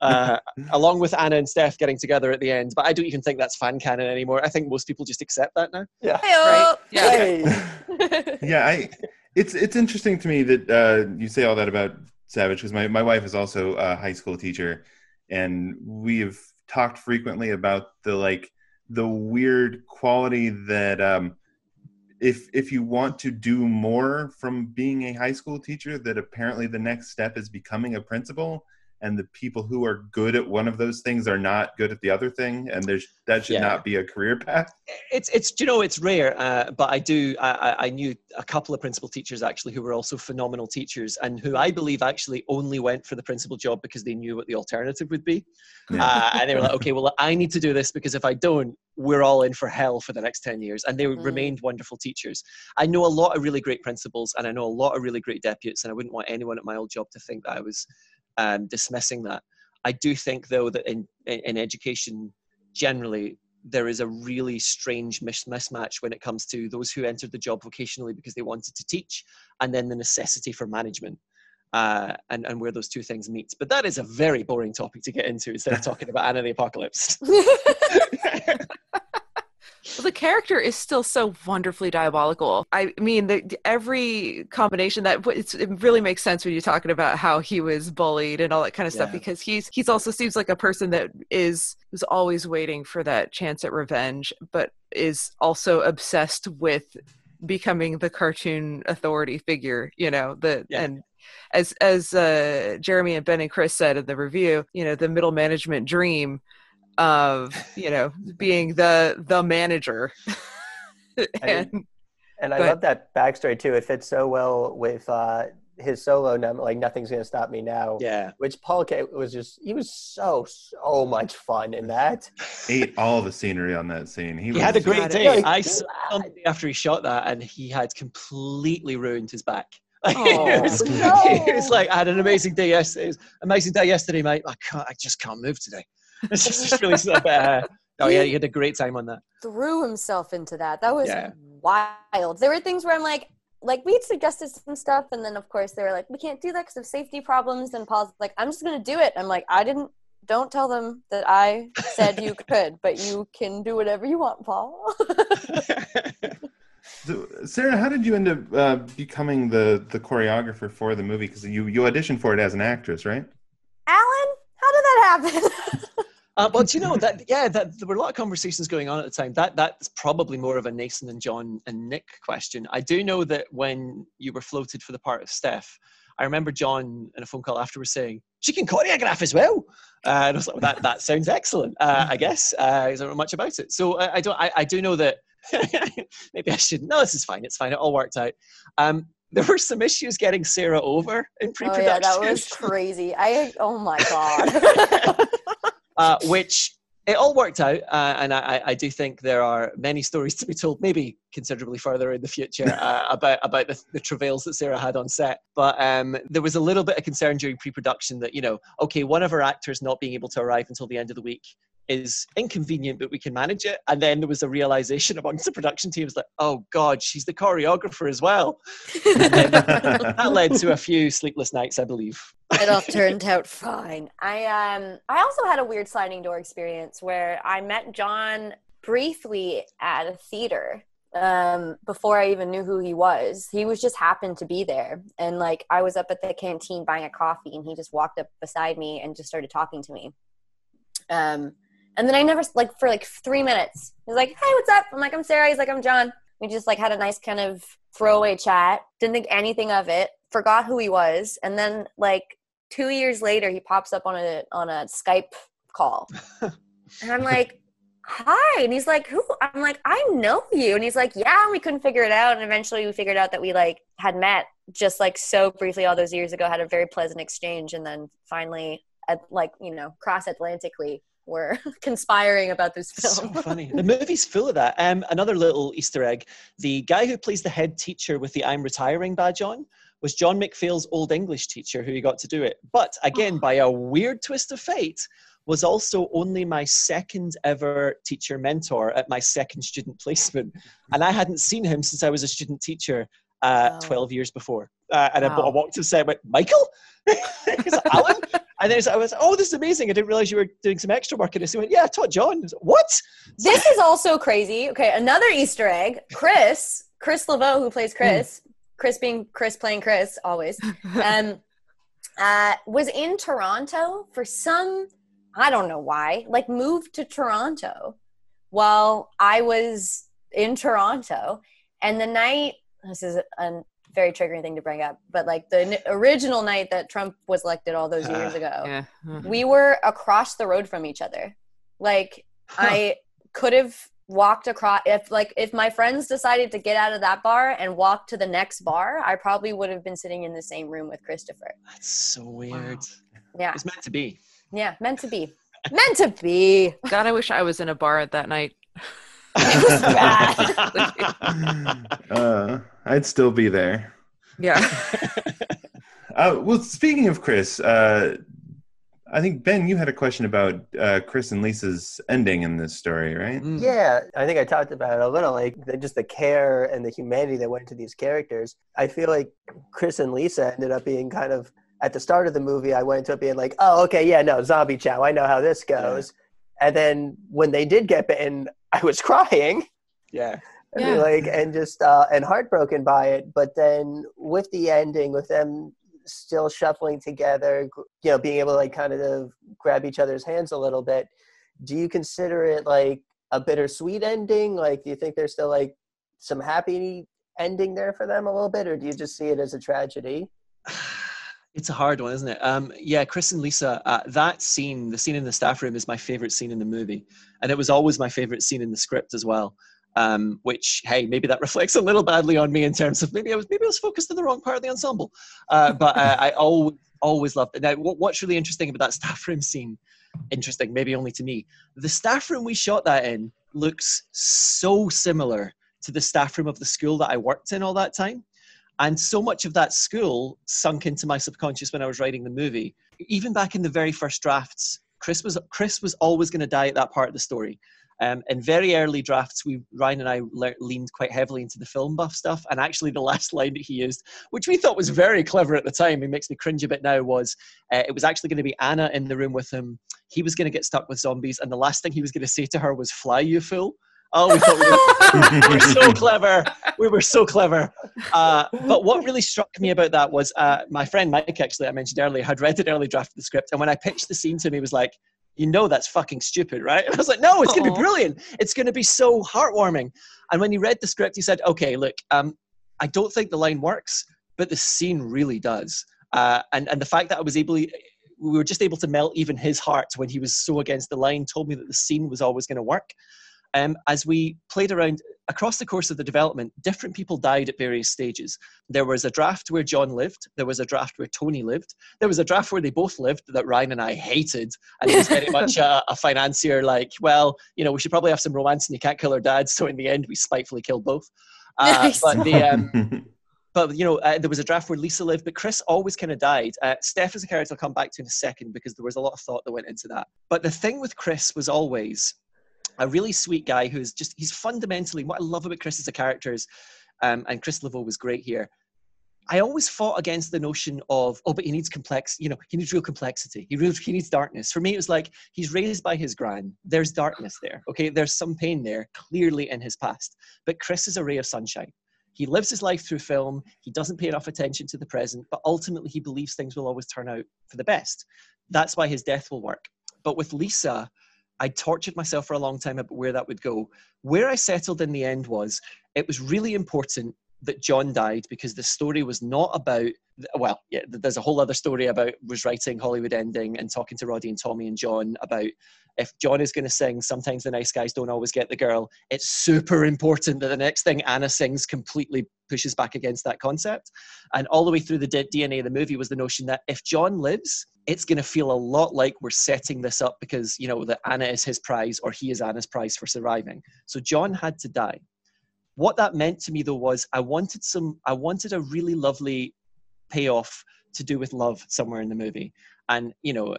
Uh, along with Anna and Steph getting together at the end. But I don't even think that's fan canon anymore. I think most people just accept that now. Yeah. Hey-o. Yeah. Hey. yeah, I it's it's interesting to me that uh, you say all that about Savage because my, my wife is also a high school teacher, and we have talked frequently about the like the weird quality that um, if if you want to do more from being a high school teacher, that apparently the next step is becoming a principal. And the people who are good at one of those things are not good at the other thing, and there's that should Yeah. not be a career path. It's it's you know it's rare, uh, but I do I, I- I knew a couple of principal teachers actually who were also phenomenal teachers and who I believe actually only went for the principal job because they knew what the alternative would be, Yeah. uh, and they were like, okay, well I need to do this because if I don't, we're all in for hell for the next ten years, and they Mm. remained wonderful teachers. I know a lot of really great principals, and I know a lot of really great deputies, and I wouldn't want anyone at my old job to think that I was um, dismissing that. I do think though that in in, education generally there is a really strange mismatch when it comes to those who entered the job vocationally because they wanted to teach and then the necessity for management uh, and, and where those two things meet. But that is a very boring topic to get into instead of talking about Anna the Apocalypse. Well, the character is still so wonderfully diabolical. I mean, the, every combination that it's, it really makes sense when you're talking about how he was bullied and all that kind of stuff because he's he's also seems like a person that is is always waiting for that chance at revenge, but is also obsessed with becoming the cartoon authority figure. You know, the Yeah. and as as uh, Jeremy and Ben and Chris said in the review, you know, the middle management dream of you know being the the manager and And I love that backstory too. It fits so well with uh, his solo number, like "Nothing's Gonna Stop Me Now," yeah. which Paul Kaye was just he was so so much fun in that. Ate all the scenery on that scene. He, He was had a great Got day. Yeah, I saw it on the day after he shot that, and he had completely ruined his back. Oh, it, was, no. it was like I had an amazing day yesterday. It was amazing day yesterday, mate. I can't. I just can't move today. It's just, just really sort of, uh, Oh yeah, he had a great time on that. threw himself into that. That was Yeah. wild. There were things where I'm like, like we'd suggested some stuff, and then of course they were like, we can't do that because of safety problems. And Paul's like, I'm just gonna do it. I'm like, I didn't. Don't tell them that I said you could, but you can do whatever you want, Paul. So, Sarah, how did you end up uh, becoming the the choreographer for the movie? Because you you auditioned for it as an actress, right? Alan, how did that happen? Uh, but you know that yeah, that there were a lot of conversations going on at the time. That that's probably more of a Naysun and John and Nick question. I do know that when you were floated for the part of Steph, I remember John in a phone call afterwards saying she can choreograph as well. Uh, and I was like, that that sounds excellent. Uh, I guess uh, I don't know much about it, so I, I don't. I, I do know that maybe I shouldn't. No, this is fine. It's fine. It all worked out. Um, there were some issues getting Sarah over in pre-production. Oh, yeah, that was crazy. I oh my god. uh, which it all worked out, uh, and I, I- do think there are many stories to be told, maybe considerably further in the future, uh, about about the, the travails that Sarah had on set. But um, there was a little bit of concern during pre-production that you know, okay, one of our actors not being able to arrive until the end of the week is inconvenient, but we can manage it. And then there was a realization amongst the production teams that, oh God, she's the choreographer as well. That led to a few sleepless nights, I believe. it all turned out fine. I um I also had a weird sliding door experience where I met John briefly at a theater um before I even knew who he was. He was just happened to be there and like I was up at the canteen buying a coffee and he just walked up beside me and just started talking to me. Um and then I never like for like 3 minutes. He's like, "Hey, what's up?" I'm like, "I'm Sarah." He's like, "I'm John." We just like had a nice kind of throwaway chat. Didn't think anything of it. Forgot who he was, and then like two years later, he pops up on a on a Skype call, and I'm like, "Hi," and he's like, "Who?" I'm like, "I know you," and he's like, "Yeah." And we couldn't figure it out, and eventually we figured out that we like had met just like so briefly all those years ago, had a very pleasant exchange, and then finally, at like you know, cross Atlantically. Were conspiring about this film. so funny. The movie's full of that. Um, another little Easter egg: the guy who plays the head teacher with the "I'm retiring" badge on was John McPhail's old English teacher, who he got to do it. But again, by a weird twist of fate, was also only my second ever teacher mentor at my second student placement, and I hadn't seen him since I was a student teacher uh, Wow. 12 years before. Uh, and I, I Wow. walked to say, I went, Michael? Alan? And then I was like, oh, this is amazing. I didn't realize you were doing some extra work in this. He went, yeah, I taught John. I was like, what? this is also crazy. Okay, another Easter egg. Chris, Chris Leveaux, who plays Chris, Chris being Chris playing Chris always, um, uh, was in Toronto for some, I don't know why, like moved to Toronto while I was in Toronto. And the night, this is a very triggering thing to bring up, but like the n- original night that Trump was elected all those years ago, yeah. we were across the road from each other. Like I could have walked across if like if my friends decided to get out of that bar and walk to the next bar, I probably would have been sitting in the same room with Christopher. That's so weird. Yeah. It's meant to be. Yeah, meant to be. meant to be. God, I wish I was in a bar at that night. It was bad. uh, I'd still be there. Yeah. Uh, well, speaking of Chris, uh, I think Ben, you had a question about uh, Chris and Lisa's ending in this story, right? Mm. Yeah, I think I talked about it a little, like the, just the care and the humanity that went into these characters. I feel like Chris and Lisa ended up being kind of at the start of the movie. I went to being like, oh, okay, yeah, no, zombie chow. I know how this goes. And then when they did get bitten, I was crying. Yeah. Yeah. like and just uh, and heartbroken by it. But then with the ending, with them still shuffling together, you know, being able to like kind of grab each other's hands a little bit. Do you consider it like a bittersweet ending? Like, do you think there's still like some happy ending there for them a little bit, or do you just see it as a tragedy? It's a hard one, isn't it? Um, yeah, Chris and Lisa, uh, that scene, the scene in the staff room, is my favorite scene in the movie, and it was always my favorite scene in the script as well. Um, which, hey, maybe that reflects a little badly on me in terms of maybe I was maybe I was focused on the wrong part of the ensemble. Uh, but uh, I always always loved it. Now, what's really interesting about that staff room scene? Interesting, maybe only to me. The staff room we shot that in looks so similar to the staff room of the school that I worked in all that time. And so much of that school sunk into my subconscious when I was writing the movie. Even back in the very first drafts, Chris was Chris was always going to die at that part of the story. Um, in very early drafts, we Ryan and I le- leaned quite heavily into the film buff stuff, and actually the last line that he used, which we thought was very clever at the time, it makes me cringe a bit now, was uh, it was actually going to be Anna in the room with him. He was going to get stuck with zombies, and the last thing he was going to say to her was "Fly, you fool." Oh, we thought we were, we were so clever. We were so clever. Uh, but what really struck me about that was uh, my friend Mike, actually, I mentioned earlier, had read an early draft of the script. And when I pitched the scene to him, he was like, You know, that's fucking stupid, right? And I was like, No, it's going to be brilliant. It's going to be so heartwarming. And when he read the script, he said, Okay, look, um, I don't think the line works, but the scene really does. Uh, and, and the fact that I was able, we were just able to melt even his heart when he was so against the line, told me that the scene was always going to work. Um, as we played around across the course of the development, different people died at various stages. There was a draft where John lived. There was a draft where Tony lived. There was a draft where they both lived that Ryan and I hated. And it was very much a, a financier, like, well, you know, we should probably have some romance and you can't kill our dad. So in the end, we spitefully killed both. Uh, Nice. But the, um, but you know, uh, there was a draft where Lisa lived, but Chris always kind of died. Uh, Steph is a character I'll come back to in a second because there was a lot of thought that went into that. But the thing with Chris was always a really sweet guy who's just he's fundamentally what I love about Chris as a character is, um, and Chris Leveaux was great here. I always fought against the notion of oh, but he needs complex, you know, he needs real complexity. He really, he needs darkness. For me, it was like he's raised by his gran. There's darkness there. Okay, there's some pain there, clearly in his past. But Chris is a ray of sunshine. He lives his life through film. He doesn't pay enough attention to the present, but ultimately he believes things will always turn out for the best. That's why his death will work. But with Lisa, I tortured myself for a long time about where that would go. Where I settled in the end was it was really important that John died because the story was not about well, yeah, there's a whole other story about was writing Hollywood Ending and talking to Roddy and Tommy and John about if John is going to sing, sometimes the nice guys don't always get the girl. It's super important that the next thing Anna sings completely pushes back against that concept. And all the way through the DNA of the movie was the notion that if John lives, it's going to feel a lot like we're setting this up because you know that Anna is his prize or he is Anna's prize for surviving. So John had to die what that meant to me though was I wanted some I wanted a really lovely payoff to do with love somewhere in the movie. And you know,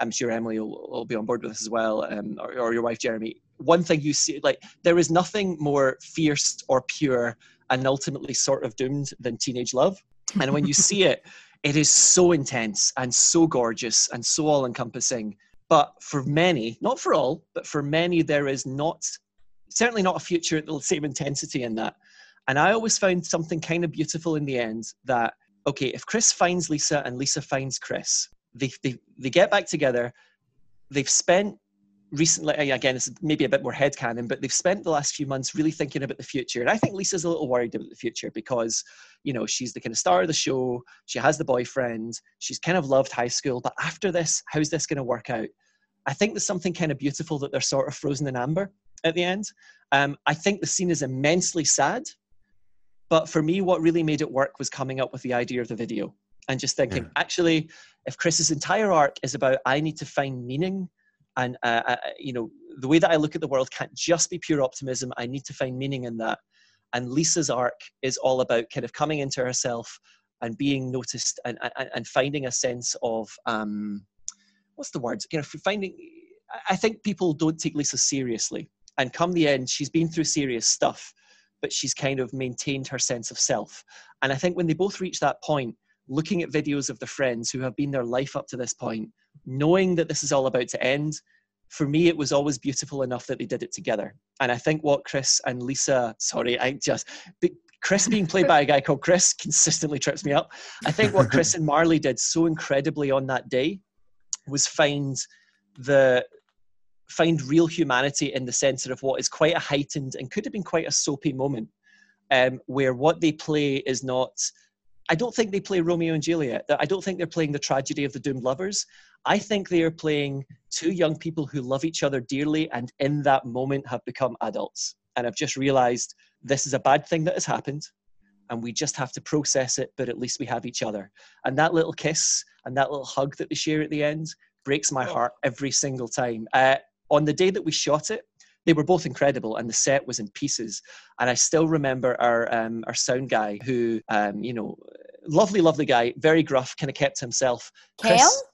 I'm sure Emily will, will be on board with this as well, um, or, or your wife Jeremy. One thing you see, like there is nothing more fierce or pure and ultimately sort of doomed than teenage love. And when you see it, it is so intense and so gorgeous and so all encompassing. But for many, not for all, but for many, there is not certainly not a future at the same intensity in that. And I always found something kind of beautiful in the end that, okay, if Chris finds Lisa and Lisa finds Chris, they, they, they get back together. They've spent recently, again, it's maybe a bit more headcanon, but they've spent the last few months really thinking about the future. And I think Lisa's a little worried about the future because, you know, she's the kind of star of the show. She has the boyfriend. She's kind of loved high school. But after this, how's this going to work out? I think there's something kind of beautiful that they're sort of frozen in amber at the end. Um, I think the scene is immensely sad, but for me, what really made it work was coming up with the idea of the video and just thinking, yeah. actually, if Chris's entire arc is about I need to find meaning, and uh, uh, you know, the way that I look at the world can't just be pure optimism. I need to find meaning in that. And Lisa's arc is all about kind of coming into herself and being noticed and and, and finding a sense of um, what's the word? You know, finding. I think people don't take Lisa seriously and come the end, she's been through serious stuff, but she's kind of maintained her sense of self. And I think when they both reach that point, looking at videos of the friends who have been their life up to this point, knowing that this is all about to end, for me, it was always beautiful enough that they did it together. And I think what Chris and Lisa, sorry, I just, Chris being played by a guy called Chris consistently trips me up. I think what Chris and Marli did so incredibly on that day was find the find real humanity in the center of what is quite a heightened and could have been quite a soapy moment um, where what they play is not i don't think they play romeo and juliet. I don't think they're playing the tragedy of the doomed lovers. I think they are playing two young people who love each other dearly and in that moment have become adults. And i've just realized this is a bad thing that has happened and we just have to process it but at least we have each other. And that little kiss and that little hug that they share at the end breaks my oh. heart every single time. Uh, on the day that we shot it, they were both incredible and the set was in pieces. And i still remember our um, our sound guy who um, you know lovely lovely guy very gruff kind of kept himself. Cam chris,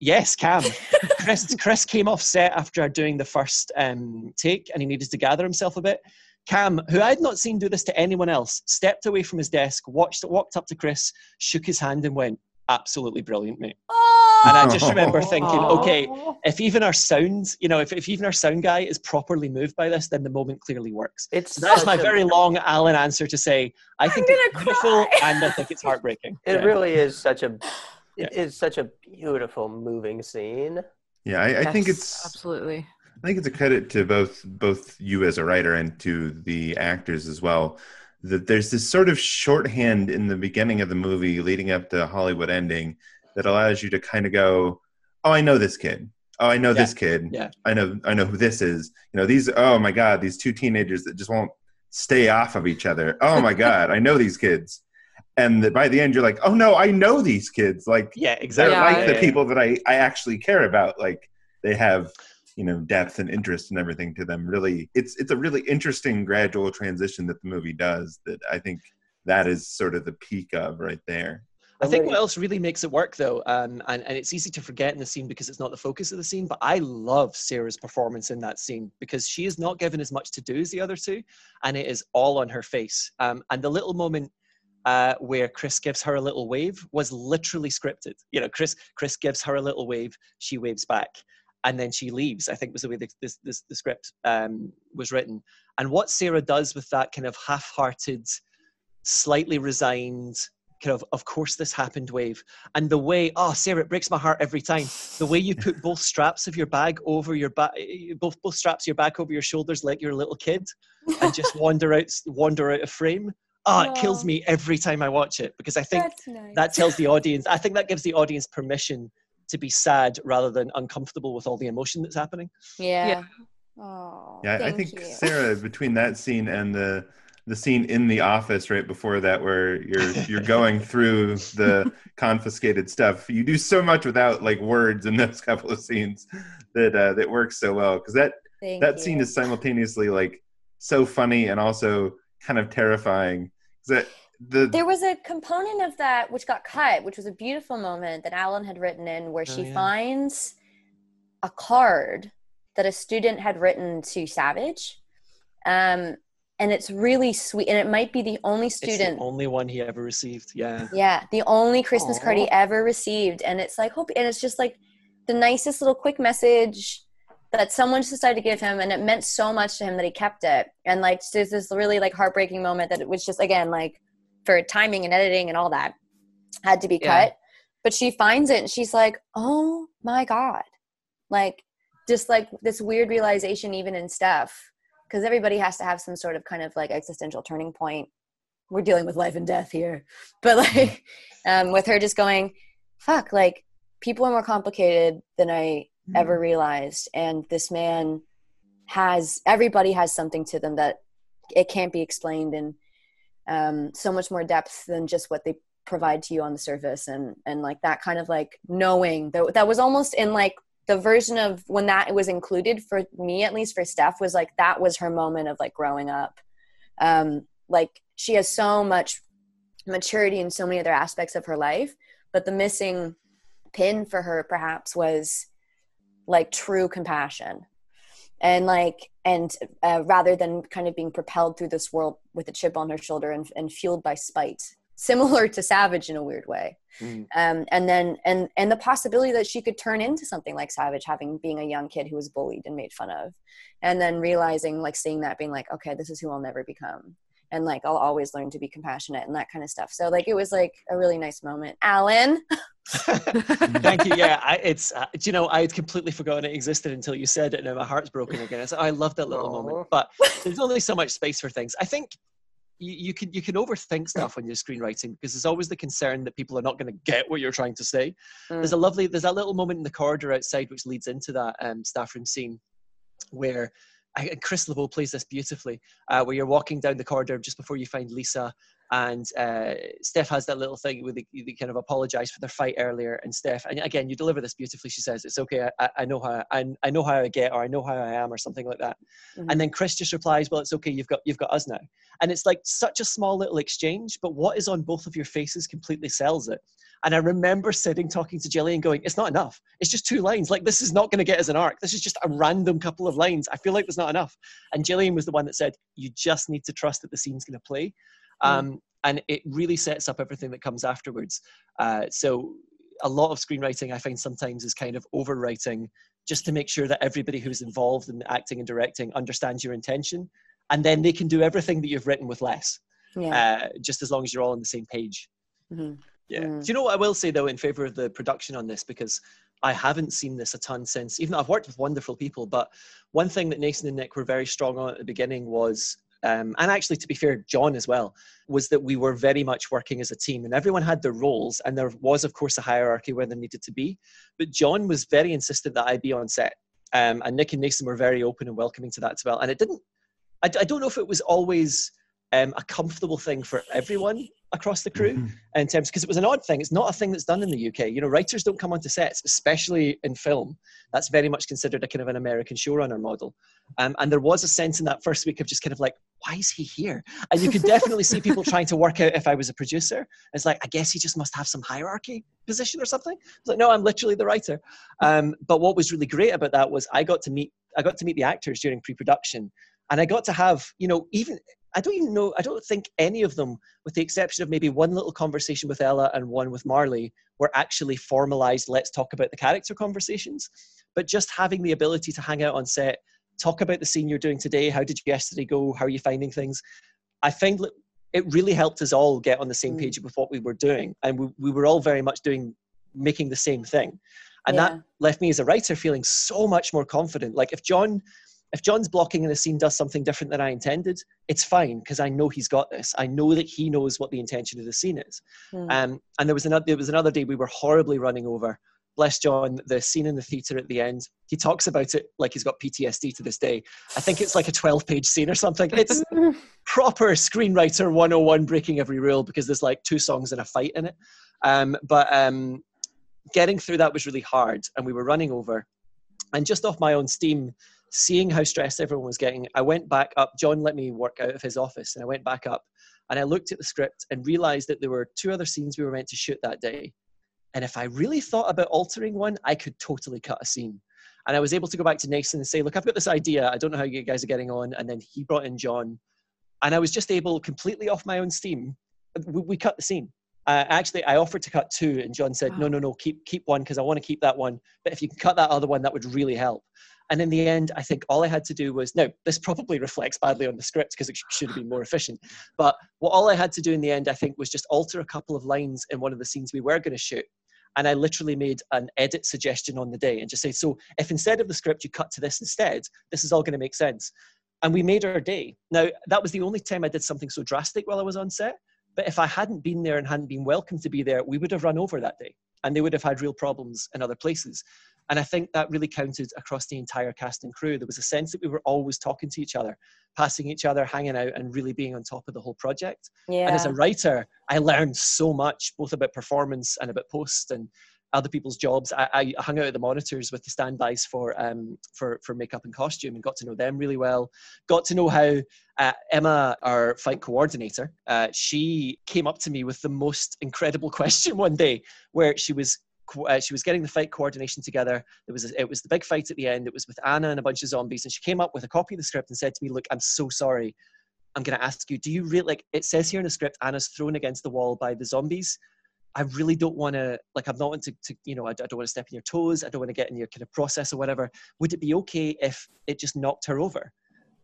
yes cam. Chris chris came off set after doing the first um, take and he needed to gather himself a bit. Cam who i had not seen do this to anyone else stepped away from his desk watched walked up to chris shook his hand and went absolutely brilliant mate oh and I just remember thinking, okay, if even our sound, you know, if, if even our sound guy is properly moved by this, then the moment clearly works. It's so that's my very long Alan answer to say I think it's beautiful and I think it's heartbreaking. It yeah. really is such a it yeah. is such a beautiful moving scene. Yeah, I, I yes, think it's absolutely. I think it's a credit to both both you as a writer and to the actors as well. That there's this sort of shorthand in the beginning of the movie leading up to Hollywood ending that allows you to kind of go, oh, I know this kid. Oh, I know yeah. this kid. Yeah. I know I know who this is. You know, these oh my god, these two teenagers that just won't stay off of each other. Oh my god, I know these kids. And that by the end you're like, "Oh no, I know these kids." Like Yeah, exactly. They're like the people that I I actually care about. Like they have you know depth and interest and everything to them really it's it's a really interesting gradual transition that the movie does that i think that is sort of the peak of right there I think what else really makes it work though, um, and, and it's easy to forget in the scene because it's not the focus of the scene, but I love Sarah's performance in that scene because she is not given as much to do as the other two, and it is all on her face. Um, and the little moment uh, where Chris gives her a little wave was literally scripted. You know, Chris Chris gives her a little wave, she waves back, and then she leaves. I think was the way the, this, this, the script um, was written. And what Sarah does with that kind of half-hearted, slightly resigned kind of of course this happened wave and the way oh sarah it breaks my heart every time the way you put both straps of your bag over your back both both straps of your back over your shoulders like you're a little kid and just wander out wander out of frame oh, it kills me every time I watch it because I think nice. that tells the audience. I think that gives the audience permission to be sad rather than uncomfortable with all the emotion that's happening. yeah. Oh, Yeah, I- I think you. Sarah between that scene and the the scene in the office right before that where you're you're going through the confiscated stuff. You do so much without like words in those couple of scenes that uh, that works so well because that Thank that you. scene is simultaneously like so funny and also kind of terrifying. 'Cause That the There was a component of that which got cut, which was a beautiful moment that Alan had written in where Oh, she yeah. finds a card that a student had written to Savage. Um, and it's really sweet. And it might be the only It's the student. only one he ever received. Yeah. Yeah, the only Christmas card he ever received. And it's like, hope, and it's just like the nicest little quick message that someone just decided to give him. And it meant so much to him that he kept it. And like, there's this really like heartbreaking moment that it was just, again, like for timing and editing and all that had to be Yeah. cut. But she finds it and she's like, oh my God. Like, just like this weird realization, even in stuff, because everybody has to have some sort of kind of like existential turning point. We're dealing with life and death here. But like, um, with her just going, fuck, like, people are more complicated than I ever realized. And this man has, everybody has something to them that it can't be explained in um, so much more depth than just what they provide to you on the surface and and like that kind of like knowing that that was almost in like the version of when that was included for me at least for Steph was like that was her moment of like growing up. Um like she has so much maturity in so many other aspects of her life but the missing pin for her perhaps was like true compassion and like and uh, rather than kind of being propelled through this world with a chip on her shoulder and, and fueled by spite similar to savage in a weird way. Mm. um, and then and and the possibility that she could turn into something like savage having being a young kid who was bullied and made fun of. And then realizing like seeing that being like okay this is who i'll never become and like i'll always learn to be compassionate and that kind of stuff so like it was like a really nice moment alan Thank you. Yeah, I, it's uh, you know I had completely forgotten it existed until you said it, and now my heart's broken again. It's, I love that little Aw. moment, but there's only so much space for things. I think you, you can you can overthink stuff when you're screenwriting because there's always the concern that people are not going to get what you're trying to say. There's a lovely there's that little moment in the corridor outside which leads into that um, staff room scene where I, and Chris Leveaux plays this beautifully, uh, where you're walking down the corridor just before you find Lisa, and uh, Steph has that little thing where they, they kind of apologize for their fight earlier, and Steph, and again, you deliver this beautifully. She says, "It's okay, I, I know how I, I know how I get, or I know how I am, or something like that." Mhm. And then Chris just replies, "Well, it's okay. You've got you've got us now." And it's like such a small little exchange, but what is on both of your faces completely sells it. And I remember sitting talking to Jillian, going, "It's not enough. It's just two lines. Like this is not going to get us an arc. This is just a random couple of lines. I feel like there's not enough." And Jillian was the one that said, "You just need to trust that the scene's going to play." Um, and it really sets up everything that comes afterwards. Uh, so a lot of screenwriting I find sometimes is kind of overwriting just to make sure that everybody who's involved in acting and directing understands your intention, and then they can do everything that you've written with less, yeah uh, just as long as you're all on the same page. Mhm. Yeah. Mm. Do you know what I will say though in favor of the production on this because I haven't seen this a ton since. Even though I've worked with wonderful people, but one thing that Naysun and Nick were very strong on at the beginning was. Um, and actually, to be fair, John as well, was that we were very much working as a team and everyone had their roles. And there was, of course, a hierarchy where there needed to be. But John was very insistent that I be on set. Um, and Nick and Naysun were very open and welcoming to that as well. And it didn't, I, I don't know if it was always um, a comfortable thing for everyone across the crew in terms because it was an odd thing. It's not a thing that's done in the UK. You know, writers don't come onto sets, especially in film. That's very much considered a kind of an American showrunner model. Um, and there was a sense in that first week of just kind of like, why is he here? And you could definitely see people trying to work out if I was a producer. It's like, I guess he just must have some hierarchy position or something. It's like, no, I'm literally the writer. Um, but what was really great about that was I got to meet I got to meet the actors during pre-production, and I got to have you know even I don't even know I don't think any of them, with the exception of maybe one little conversation with Ella and one with Marli, were actually formalized. Let's talk about the character conversations, but just having the ability to hang out on set, talk about the scene you're doing today. How did yesterday go? How are you finding things? I find that it really helped us all get on the same Mm. page with what we were doing, and we, we were all very much doing making the same thing and Yeah. that left me as a writer feeling so much more confident like if john if John's blocking in the scene does something different than I intended, it's fine because I know he's got this. I know that he knows what the intention of the scene is. Hmm. Um, and there was another there was another day we were horribly running over. Bless John, the scene in the theater at the end. He talks about it like he's got PTSD to this day. I think it's like a 12 page scene or something. It's proper screenwriter 101 breaking every rule because there's like two songs and a fight in it. Um, but um, getting through that was really hard and we were running over. And just off my own steam, seeing how stressed everyone was getting, I went back up. John let me work out of his office and I went back up and I looked at the script and realized that there were two other scenes we were meant to shoot that day. And if I really thought about altering one, I could totally cut a scene. And I was able to go back to Naysun and say, look, I've got this idea. I don't know how you guys are getting on. And then he brought in John. And I was just able, completely off my own steam, we, we cut the scene. Uh, actually, I offered to cut two, and John said, "No, no, no, keep keep one because I want to keep that one. But if you can cut that other one, that would really help." And in the end, I think all I had to do was now this probably reflects badly on the script because it sh- should have been more efficient. But what all I had to do in the end, I think, was just alter a couple of lines in one of the scenes we were going to shoot. And I literally made an edit suggestion on the day and just say, so if instead of the script you cut to this instead, this is all going to make sense. And we made our day. Now, that was the only time I did something so drastic while I was on set. But if I hadn't been there and hadn't been welcome to be there, we would have run over that day and they would have had real problems in other places. And I think that really counted across the entire cast and crew. There was a sense that we were always talking to each other, passing each other, hanging out, and really being on top of the whole project. Yeah. And as a writer, I learned so much, both about performance and about post and other people's jobs. I, I hung out at the monitors with the standbys for um, for for makeup and costume, and got to know them really well. Got to know how uh, Emma, our fight coordinator, uh, she came up to me with the most incredible question one day, where she was uh, she was getting the fight coordination together. There was a, it was the big fight at the end. It was with Anna and a bunch of zombies, and she came up with a copy of the script and said to me, "Look, I'm so sorry." I'm going to ask you, do you really like it says here in the script, Anna's thrown against the wall by the zombies? I really don't want to, like, I'm not want to, to you know, I, I don't want to step in your toes. I don't want to get in your kind of process or whatever. Would it be okay if it just knocked her over?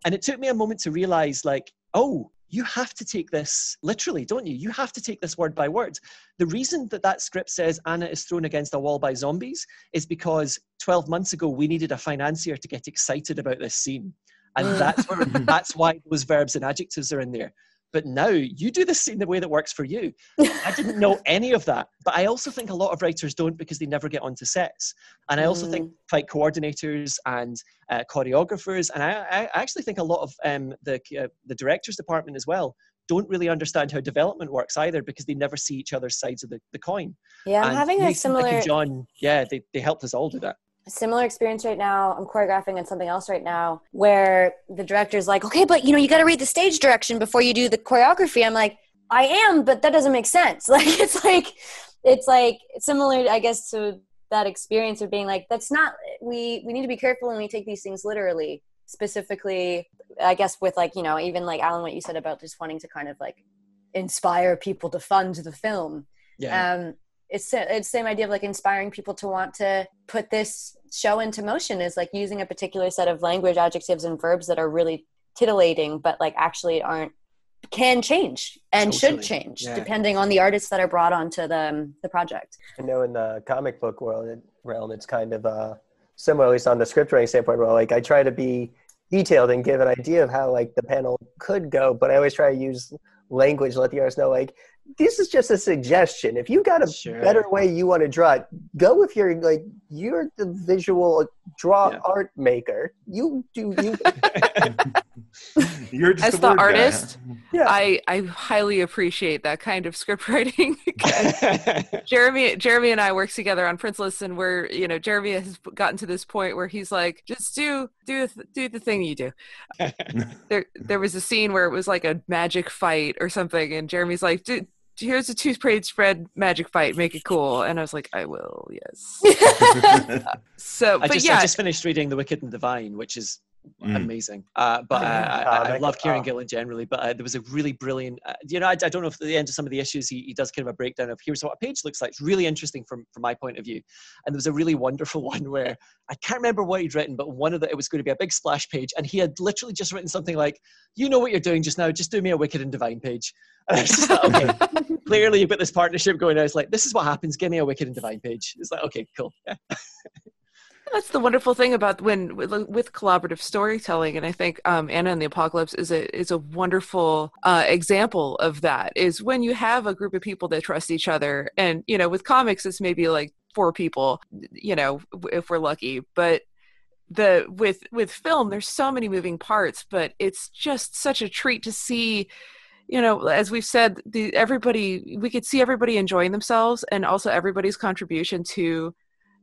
And it took me a moment to realize, like, oh, you have to take this literally, don't you? You have to take this word by word. The reason that that script says Anna is thrown against a wall by zombies is because 12 months ago we needed a financier to get excited about this scene. And that's where, that's why those verbs and adjectives are in there. But now you do this scene the way that works for you. I didn't know any of that. But I also think a lot of writers don't because they never get onto sets. And I also think fight coordinators and uh, choreographers, and I, I actually think a lot of um, the uh, the directors department as well don't really understand how development works either because they never see each other's sides of the, the coin. Yeah, I'm And having a similar John, yeah, they, they helped us all do that. Similar experience right now. I'm choreographing on something else right now where the director's like, okay, but you know, you got to read the stage direction before you do the choreography. I'm like, I am, but that doesn't make sense. Like, it's like, it's like similar, I guess, to that experience of being like, that's not, we, we need to be careful when we take these things literally. Specifically, I guess, with like, you know, even like Alan, what you said about just wanting to kind of like inspire people to fund the film Yeah. um, it's it's the same idea of like inspiring people to want to put this show into motion is like using a particular set of language adjectives and verbs that are really titillating but like actually aren't can change and should change Yeah. depending on the artists that are brought onto the um, the project I know in the comic book world it- realm, it's kind of uh, similar, at least on the script writing standpoint. Where like I try to be detailed and give an idea of how like the panel could go, but I always try to use language, let the artist know like this is just a suggestion. If you got a Sure. better way you want to draw it, go with your like you're the visual draw Yeah. art maker. You do you. You're just As a the word guy. artist, yeah. I, I highly appreciate that kind of script writing. Jeremy Jeremy and I work together on Princeless, and we're you know Jeremy has gotten to this point where he's like, just do do the- do the thing you do. there there was a scene where it was like a magic fight or something, and Jeremy's like, "Dude, here's a two page spread magic fight, make it cool. And I was like, I will, yes. So, I but just, yeah, I just finished reading The Wicked and Divine, which is Mm. amazing. Uh, but uh, I, I Comic, love Kieron oh. Gillen generally. But uh, there was a really brilliant, uh, you know, I, I don't know if at the end of some of the issues he, he does kind of a breakdown of here's what a page looks like. It's really interesting from from my point of view. And there was a really wonderful one where I can't remember what he'd written, but one of the it was going to be a big splash page, and he had literally just written something like, "You know what you're doing just now. Just do me a Wicked and Divine page." And I was just like, okay, clearly you've got this partnership going. I was like, "This is what happens. Give me a Wicked and Divine page." It's like, okay, cool. Yeah. That's the wonderful thing about when with, collaborative storytelling, and I think um, Anna and the Apocalypse is a is a wonderful uh, example of that. Is when you have a group of people that trust each other, and you know, with comics, it's maybe like four people, you know, if we're lucky, but the with with film there's so many moving parts but it's just such a treat to see you know as we've said the everybody we could see everybody enjoying themselves and also everybody's contribution to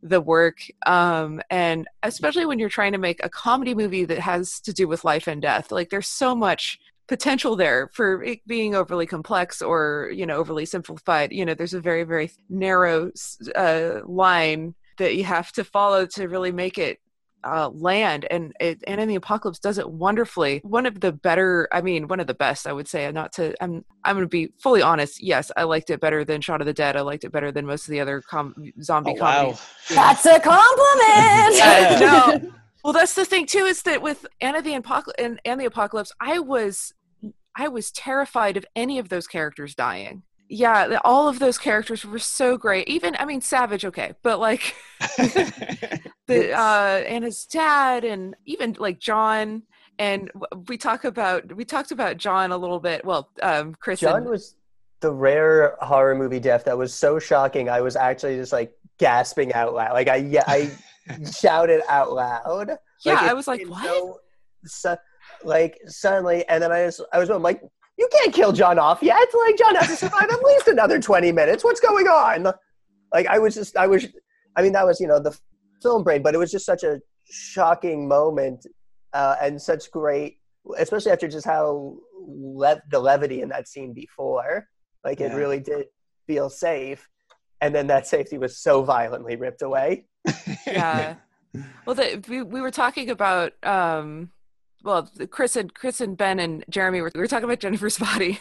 the work um and especially when you're trying to make a comedy movie that has to do with life and death like there's so much potential there for it being overly complex or you know overly simplified. You know there's a very very narrow uh, line that you have to follow to really make it uh, land and it, and in the apocalypse does it wonderfully. One of the better i mean one of the best i would say not to i'm i'm gonna be fully honest yes i liked it better than Shaun of the Dead. I liked it better than most of the other com- zombie Oh, comedies. Wow. That's a compliment. Uh, no. Well that's the thing too is that with anna the apocalypse and, and the apocalypse i was i was terrified of any of those characters dying yeah all of those characters were so great even i mean savage okay but like the uh and his dad and even like john and we talk about we talked about john a little bit well um chris John and, was the rare horror movie death that was so shocking. I was actually just like gasping out loud. Like I, yeah, I shouted out loud. yeah it i was like what so- so- like suddenly, and then I just, I was like, you can't kill John off yet. Like John has to survive at least another twenty minutes. What's going on? Like I was just, I was, I mean, that was you know the film brain, but it was just such a shocking moment uh, and such great, especially after just how le- the levity in that scene before. Like it really did feel safe, and then that safety was so violently ripped away. yeah well the, we, we were talking about um well chris and chris and ben and jeremy were, we were talking about jennifer's body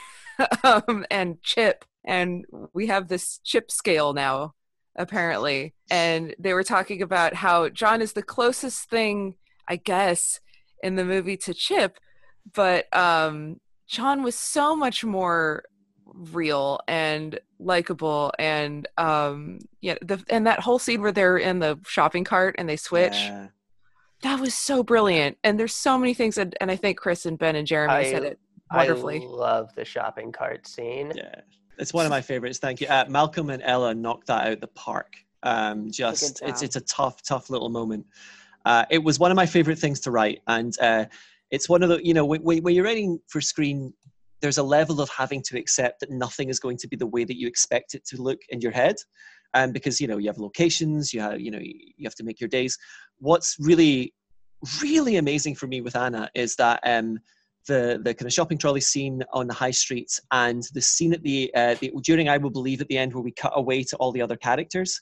um and chip and we have this chip scale now apparently and they were talking about how john is the closest thing i guess in the movie to chip but um john was so much more real and likable and um yeah the and that whole scene where they're in the shopping cart and they switch Yeah. That was so brilliant and there's so many things that, and i think chris and ben and jeremy I- said it wonderfully I love the shopping cart scene. Yeah, it's one of my favorites. Thank you. Uh, Malcolm and Ella knocked that out the park. Um, just it's it's a tough, tough little moment. Uh, it was one of my favorite things to write, and uh, it's one of the you know when, when when you're writing for screen, there's a level of having to accept that nothing is going to be the way that you expect it to look in your head, and because you know you have locations, you have you know you have to make your days. What's really really amazing for me with Anna is that um, the the kind of shopping trolley scene on the high street and the scene at the, uh, the during I will believe at the end where we cut away to all the other characters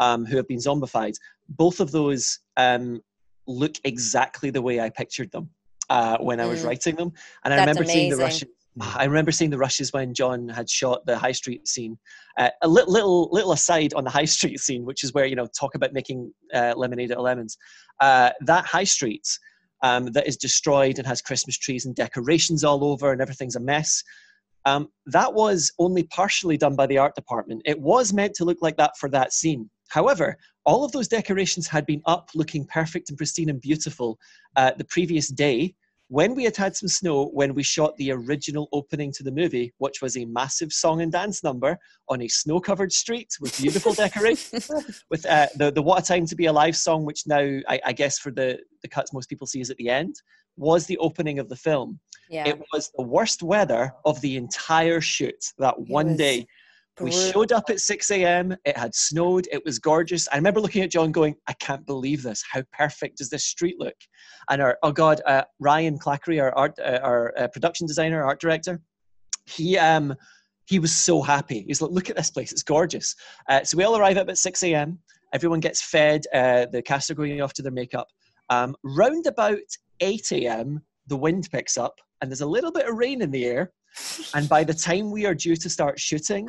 um, who have been zombified. Both of those um, look exactly the way I pictured them uh, when I was Mm. writing them, and I That's remember seeing the amazing. Rushes. I remember seeing the rushes when John had shot the high street scene. Uh, a little, little, little aside on the high street scene, which is where you know talk about making uh, lemonade out of lemons. Uh, that high street um, that is destroyed and has Christmas trees and decorations all over and everything's a mess. Um, that was only partially done by the art department. It was meant to look like that for that scene. However, all of those decorations had been up looking perfect and pristine and beautiful uh, the previous day when we had had some snow when we shot the original opening to the movie, which was a massive song and dance number on a snow covered street with beautiful decorations with uh, the the "What a Time to Be Alive" song, which now I, I guess for the the cuts most people see is at the end, was the opening of the film. Yeah. It was the worst weather of the entire shoot that one was day. We showed up at 6 a.m. It had snowed. It was gorgeous. I remember looking at John going, I can't believe this. How perfect does this street look? And our, oh God, uh, Ryan Clackery, our art, uh, our uh, production designer, art director, he, um, he was so happy. He's like, look at this place. It's gorgeous. Uh, so we all arrive up at 6 a.m. Everyone gets fed. Uh, the cast are going off to their makeup. Um, round about 8 a.m., the wind picks up and there's a little bit of rain in the air. And by the time we are due to start shooting,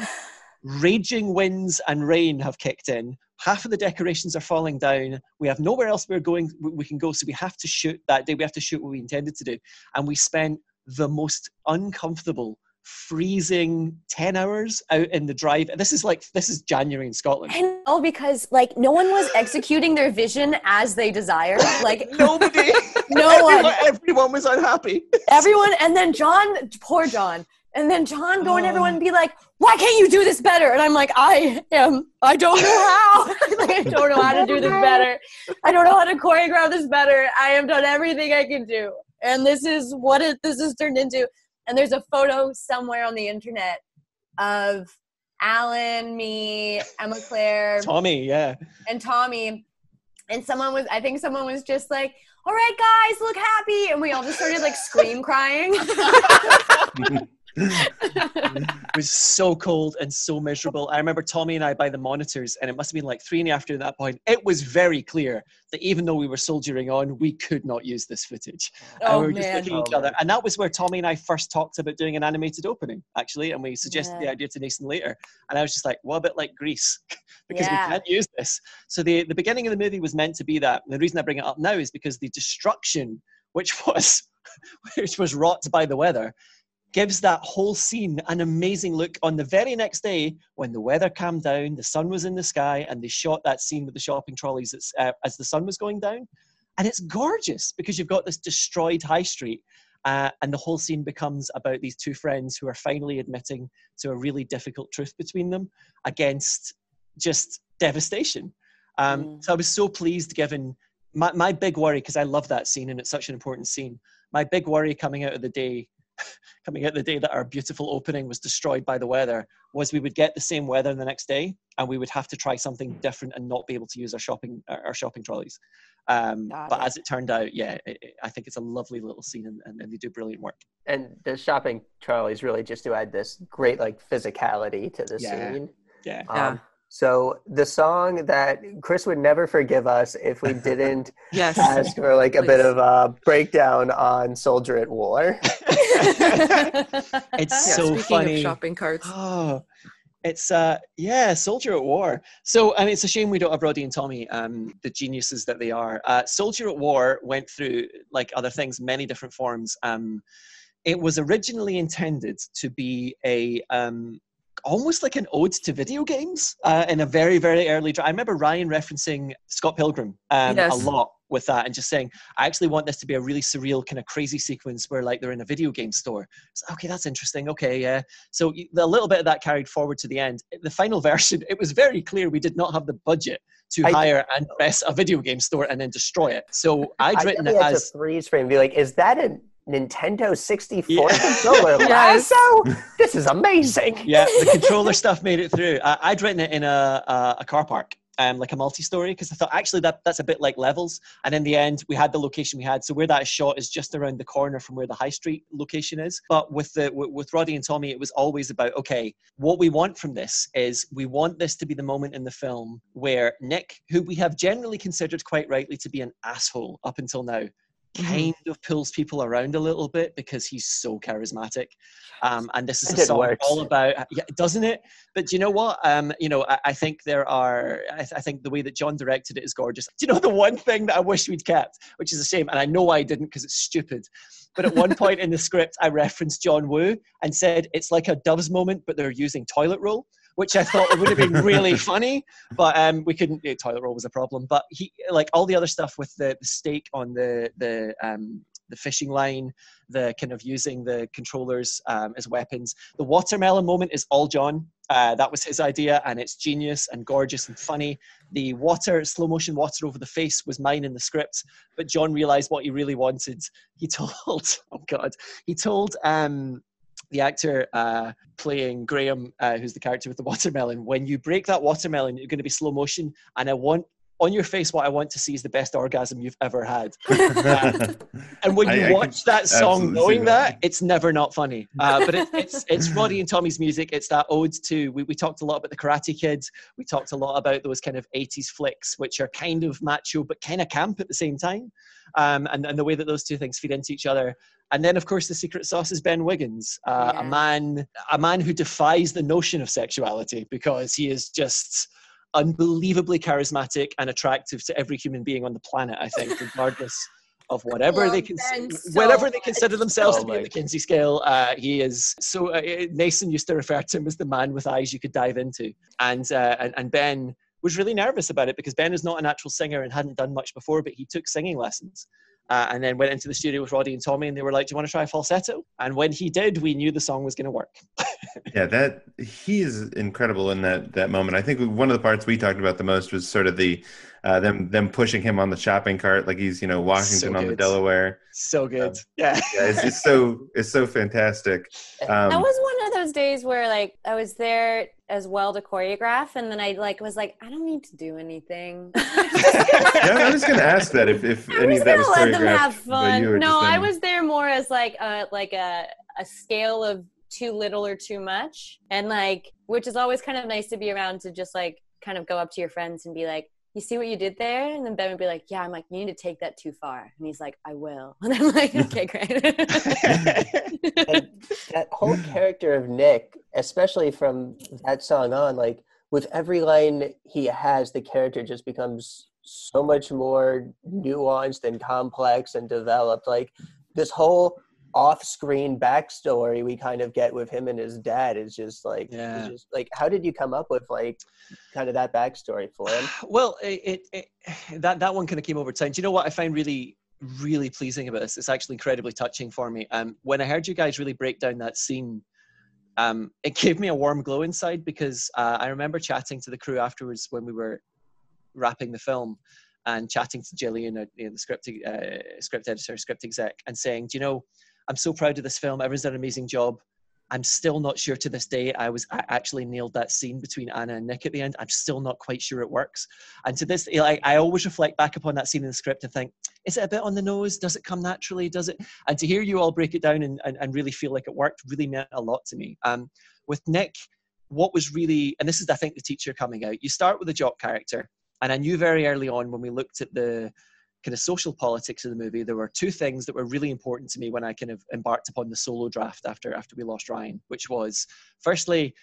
raging winds and rain have kicked in. Half of the decorations are falling down. We have nowhere else we're going. We can go, so we have to shoot that day. We have to shoot what we intended to do, and we spent the most uncomfortable, freezing 10 hours out in the drive. and This is like, this is January in Scotland. I know because like no one was executing their vision as they desired. Like Nobody, no one, everyone, everyone was unhappy. everyone, and then John, poor John, and then John go and everyone oh. be like, "Why can't you do this better?" And I'm like, "I am. I don't know how. like, I don't know how to do this better. I don't know how to choreograph this better. I have done everything I can do, and this is what it. This has turned into." And there's a photo somewhere on the internet of Alan, me, Emma Claire, Tommy, yeah. and Tommy. And someone was, I think someone was just like, all right, guys, look happy. And we all just started like scream crying. It was so cold and so miserable. I remember Tommy and I by the monitors, and it must have been like three in the afternoon at that point. It was very clear that even though we were soldiering on, we could not use this footage. and Oh, we were just looking at each other. man. And that was where Tommy and I first talked about doing an animated opening, actually. And we suggested the idea to Naysun later. And I was just like, what a bit like Grease? because Yeah. we can't use this. So the, the beginning of the movie was meant to be that. And the reason I bring it up now is because the destruction, which was which was wrought by the weather, gives that whole scene an amazing look on the very next day when the weather calmed down, the sun was in the sky, and they shot that scene with the shopping trolleys as, uh, as the sun was going down. And it's gorgeous because you've got this destroyed high street. Uh, and the whole scene becomes about these two friends who are finally admitting to a really difficult truth between them against just devastation. Um, Mm. So I was so pleased given my, my big worry, because I love that scene and it's such an important scene. My big worry coming out of the day coming out the day that our beautiful opening was destroyed by the weather was we would get the same weather the next day and we would have to try something different and not be able to use our shopping our our shopping trolleys um, but it. as it turned out yeah it, it- i think it's a lovely little scene and, and, and they do brilliant work And the shopping trolleys really just to add this great like physicality to the Yeah. scene. yeah Yeah. So the song that Chris would never forgive us if we didn't Yes. ask for like a bit of a breakdown on Soldier at War. it's Yeah, so speaking funny of shopping carts. Oh, it's uh yeah, Soldier at War. So I mean, it's a shame we don't have Roddy and Tommy, um, the geniuses that they are. Uh, Soldier at War went through like other things, many different forms. Um, it was originally intended to be a um, almost like an ode to video games uh, in a very very early. Dra- I remember Ryan referencing Scott Pilgrim um, Yes. a lot with that and just saying, I actually want this to be a really surreal kind of crazy sequence where like they're in a video game store. It's okay, that's interesting. Okay, yeah. So a little bit of that carried forward to the end. The final version, it was very clear we did not have the budget to I- hire and press a video game store and then destroy it. So I'd I written it as freeze frame be like, is that a Nintendo 64 Yeah. controller Yes. lasso? This is amazing. yeah, the controller stuff made it through. I, I'd written it in a a, a car park, um, like a multi-story, because I thought actually that that's a bit like levels. And in the end, we had the location we had. So where that is shot is just around the corner from where the high street location is. But with the with, with Roddy and Tommy, it was always about okay, what we want from this is we want this to be the moment in the film where Nick, who we have generally considered quite rightly to be an asshole up until now. Mhm. Kind of pulls people around a little bit because he's so charismatic, um, and this is And a song works. all about yeah, doesn't it? But do you know what? Um, you know, I, I think there are. I, th- I think the way that John directed it is gorgeous. Do you know the one thing that I wish we'd kept, which is a shame, and I know I didn't because it's stupid. But at one point in the script, I referenced John Woo and said it's like a Doves moment, but they're using toilet roll, which I thought it would have been really funny. But um, we couldn't. Yeah, toilet roll was a problem. But he, like all the other stuff with the, the stake on the the um, the fishing line, the kind of using the controllers um, as weapons. The watermelon moment is all John. Uh, that was his idea, and it's genius and gorgeous and funny. The water, slow motion water over the face, was mine in the script, but John realized what he really wanted. He told, oh god, he told um, the actor uh, playing Graham, uh, who's the character with the watermelon, when you break that watermelon, you're going to be slow motion, and I want on your face what I want to see is the best orgasm you've ever had. And when you I could watch that song absolutely knowing that. that, it's never not funny. Uh, but it, it's it's Roddy and Tommy's music. It's that ode to. We, we talked a lot about the Karate Kids. We talked a lot about those kind of 80s flicks, which are kind of macho but kind of camp at the same time. Um, and, and the way that those two things feed into each other. And then, of course, the secret sauce is Ben Wiggins, uh, Yeah. a man, a man who defies the notion of sexuality because he is just unbelievably charismatic and attractive to every human being on the planet. I think, regardless of whatever they love can, so whatever they consider themselves Oh to be in my- the Kinsey scale. Uh, he is so. Uh, Naysun used to refer to him as the man with eyes you could dive into, and uh, and, and Ben was really nervous about it because Ben is not a natural singer and hadn't done much before, but he took singing lessons. Uh, and then went into the studio with Roddy and Tommy, and they were like, "Do you want to try a falsetto?" And when he did, we knew the song was going to work. Yeah, that he is incredible in that that moment. I think one of the parts we talked about the most was sort of the uh, them them pushing him on the shopping cart like he's you know Washington So on the. Delaware. So good, yeah. Yeah, it's, it's so it's so fantastic. that Um, was one of those days where like I was there as well to choreograph, and then I like was like, I don't need to do anything. yeah, I was going to ask that if, if I'm any of that was gonna let them choreographed. have you were fun. No, I was there more as like a like a a scale of too little or too much, and like which is always kind of nice to be around to just like kind of go up to your friends and be like. You see what you did there? And then Ben would be like, Yeah, I'm like, you need to take that too far. And he's like, I will. And I'm like, Okay, great. and that whole character of Nick, especially from that song on, like with every line he has, the character just becomes so much more nuanced and complex and developed. Like this whole off-screen backstory we kind of get with him and his dad is just like, Yeah. just like, how did you come up with like kind of that backstory for him? Well, it, it, it that that one kind of came over time. Do you know what I find really really pleasing about this? It's actually incredibly touching for me. Um, when I heard you guys really break down that scene, um, it gave me a warm glow inside because uh, I remember chatting to the crew afterwards when we were wrapping the film and chatting to Gillian, uh, you know, the script uh, script editor, script exec, and saying, "Do you know, I'm so proud of this film. Everyone's done an amazing job." I'm still not sure to this day. I was I actually nailed that scene between Anna and Nick at the end. I'm still not quite sure it works. And to this, I always reflect back upon that scene in the script and think, is it a bit on the nose? Does it come naturally? Does it? And to hear you all break it down and, and, and really feel like it worked really meant a lot to me. Um, with Nick, what was really, and this is, I think, the teacher coming out. You start with a jock character, and I knew very early on when we looked at the kind of social politics of the movie, there were two things that were really important to me when I kind of embarked upon the solo draft after after we lost Ryan, which was firstly,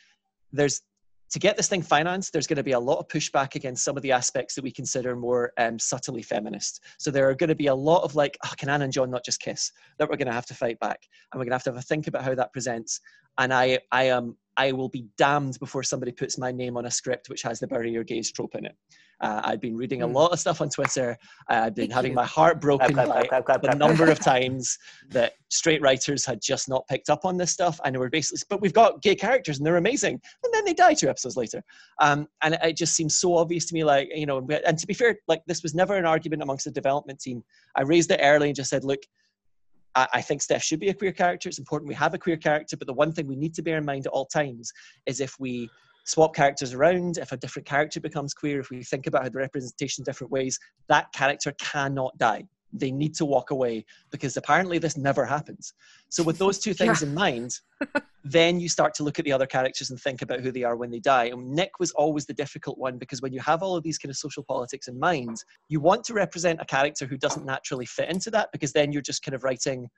there's to get this thing financed, there's going to be a lot of pushback against some of the aspects that we consider more um, subtly feminist. So there are going to be a lot of like, oh, can Anne and John not just kiss? That we're going to have to fight back, and we're going to have to have a think about how that presents. And I, I am, I will be damned before somebody puts my name on a script which has the bury your gays trope in it. Uh, I've been reading a Hmm. lot of stuff on Twitter. Uh, I've been Thank having you. my heart broken by the number of times that straight writers had just not picked up on this stuff and we're basically but we've got gay characters and they're amazing and then they die two episodes later um, and it, it just seems so obvious to me like you know and to be fair like this was never an argument amongst the development team i raised it early and just said look I, I think Steph should be a queer character. It's important we have a queer character, but the one thing we need to bear in mind at all times is if we swap characters around, if a different character becomes queer, if we think about how the representation in different ways, that character cannot die. They need to walk away because apparently this never happens. So, with those two things in mind, then you start to look at the other characters and think about who they are when they die. And Nick was always the difficult one because when you have all of these kind of social politics in mind, you want to represent a character who doesn't naturally fit into that because then you're just kind of writing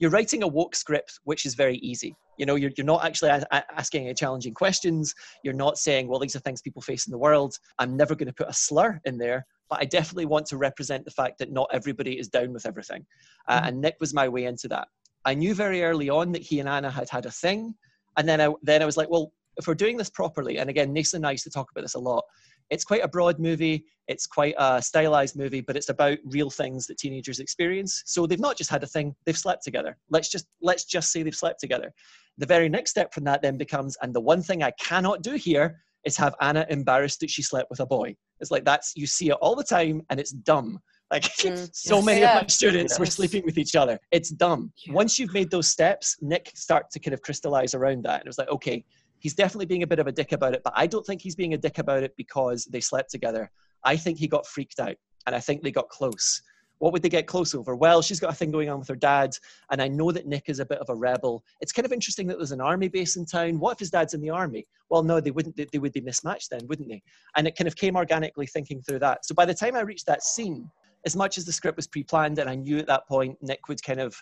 you're writing a woke script which is very easy. You know you're, you're not actually a- a- asking any challenging questions. You're not saying well these are things people face in the world. I'm never going to put a slur in there. But i definitely want to represent the fact that not everybody is down with everything. Uh, and nick was my way into that. I knew very early on that he and anna had had a thing. And then i then i was like well if we're doing this properly and again naysun and i used to talk about this a lot it's quite a broad movie it's quite a stylized movie but it's about real things that teenagers experience so they've not just had a thing they've slept together let's just let's just say they've slept together the very next step from that then becomes and the one thing i cannot do here is have anna embarrassed that she slept with a boy it's like that's you see it all the time and it's dumb like Mm. so Yes. many Yeah. of my students were sleeping with each other it's dumb Yeah. once you've made those steps nick start to kind of crystallize around that and it was like okay he's definitely being a bit of a dick about it, but I don't think he's being a dick about it because they slept together. I think he got freaked out and I think they got close. What would they get close over? Well, she's got a thing going on with her dad, and I know that Nick is a bit of a rebel. It's kind of interesting that there's an army base in town. What if his dad's in the army? Well, no, they wouldn't. They, would be mismatched then, wouldn't they? And it kind of came organically thinking through that. So by the time I reached that scene, as much as the script was pre-planned, and I knew at that point Nick would kind of,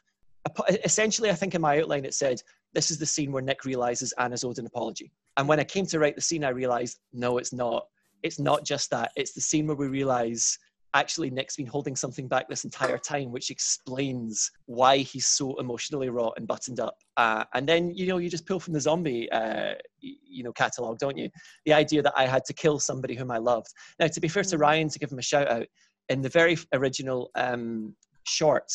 essentially, I think in my outline it said, "This is the scene where Nick realizes Anna's owed an apology." And when I came to write the scene, I realized, no, it's not. It's not just that. It's the scene where we realize actually Nick's been holding something back this entire time, which explains why he's so emotionally raw and buttoned up. Uh, and then you know you just pull from the zombie uh, you know catalog, don't you? The idea that I had to kill somebody whom I loved. Now, to be fair to Ryan, to give him a shout out, in the very original um, short,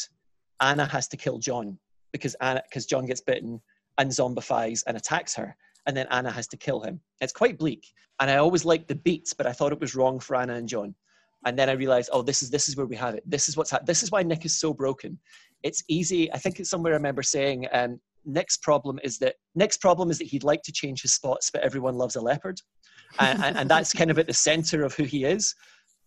Anna has to kill John because Anna because John gets bitten and zombifies and attacks her and then Anna has to kill him. It's quite bleak. And I always liked the beats, but I thought it was wrong for Anna and John and then I realized, oh, this is this is where we have it. This is what's ha- this is why Nick is so broken. It's easy. I think it's somewhere I remember saying, um, Nick's problem is that Nick's problem is that he'd like to change his spots, but everyone loves a leopard, and, and, and that's kind of at the center of who he is.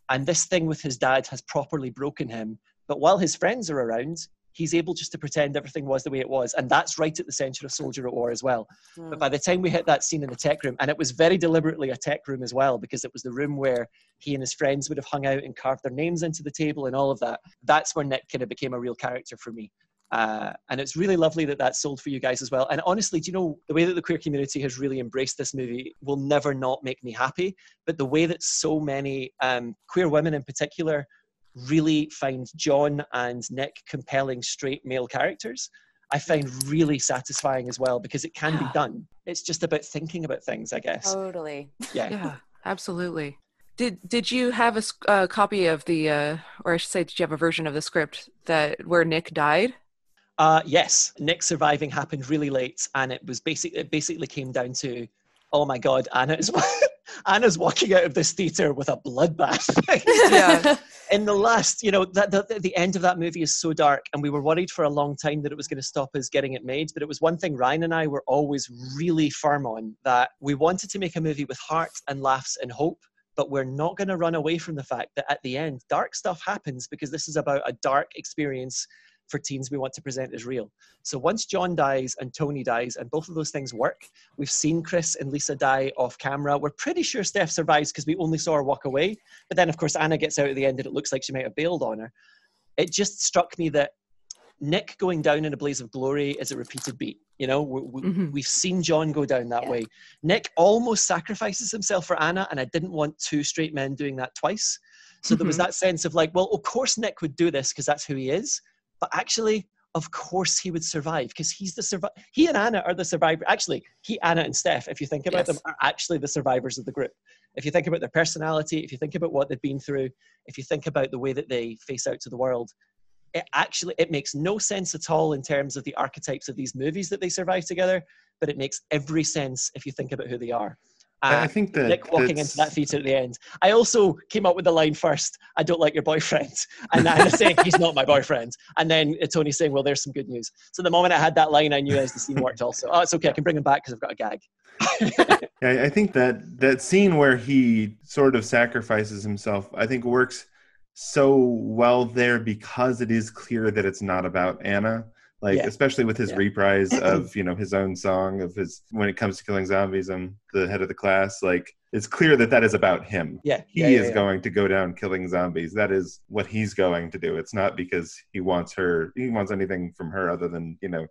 And this thing with his dad has properly broken him. But while his friends are around, he's able just to pretend everything was the way it was. And that's right at the center of Soldier at War as well. Mm. But by the time we hit that scene in the tech room, and it was very deliberately a tech room as well, because it was the room where he and his friends would have hung out and carved their names into the table and all of that. That's where Nick kind of became a real character for me. Uh, and it's really lovely that that's sold for you guys as well. And honestly, do you know the way that the queer community has really embraced this movie will never not make me happy. But the way that so many um, queer women in particular really find John and Nick compelling straight male characters. I find really satisfying as well because it can be done. It's just about thinking about things, I guess. Totally. Yeah. Yeah, absolutely. Did Did you have a uh, copy of the, uh, or I should say, did you have a version of the script that where Nick died? Uh, yes, Nick surviving happened really late, and it was basically it basically came down to, oh my god, Anna is Anna's walking out of this theater with a bloodbath. yeah. In the last, you know, that the, the end of that movie is so dark, and we were worried for a long time that it was going to stop us getting it made. But it was one thing Ryan and I were always really firm on that we wanted to make a movie with heart and laughs and hope but we're not going to run away from the fact that at the end dark stuff happens because this is about a dark experience for teens we want to present as real. So once John dies and Tony dies, and both of those things work, we've seen Chris and Lisa die off camera. We're pretty sure Steph survives because we only saw her walk away. But then, of course, Anna gets out at the end and it looks like she might have bailed on her. It just struck me that Nick going down in a blaze of glory is a repeated beat. You know, we, have mm-hmm. seen John go down that yeah. way. Nick almost sacrifices himself for Anna, and I didn't want two straight men doing that twice. So mm-hmm. there was mm-hmm. that sense of like, well, of course Nick would do this because that's who he is. But actually, of course he would survive because he's the survivor. He and Anna are the survivor. Actually, he, Anna, and Steph, if you think about yes. them, are actually the survivors of the group. If you think about their personality, if you think about what they've been through, if you think about the way that they face out to the world, it actually it makes no sense at all in terms of the archetypes of these movies that they survive together. But it makes every sense if you think about who they are. Uh, I think that Nick walking into that theater at the end. I also came up with the line first. I don't like your boyfriend, and I saying he's not my boyfriend, and then Tony saying, "Well, there's some good news." So the moment I had that line, I knew as the scene worked. Also, oh, it's okay. I can bring him back because I've got a gag. yeah, I think that that scene where he sort of sacrifices himself, I think works so well there because it is clear that it's not about Anna like yeah. especially with his yeah. reprise of you know his own song of his when it comes to killing zombies i'm the head of the class like it's clear that that is about him. Yeah. He yeah, is going to go down killing zombies. That is what he's going to do. It's not because he wants her he wants anything from her other than you know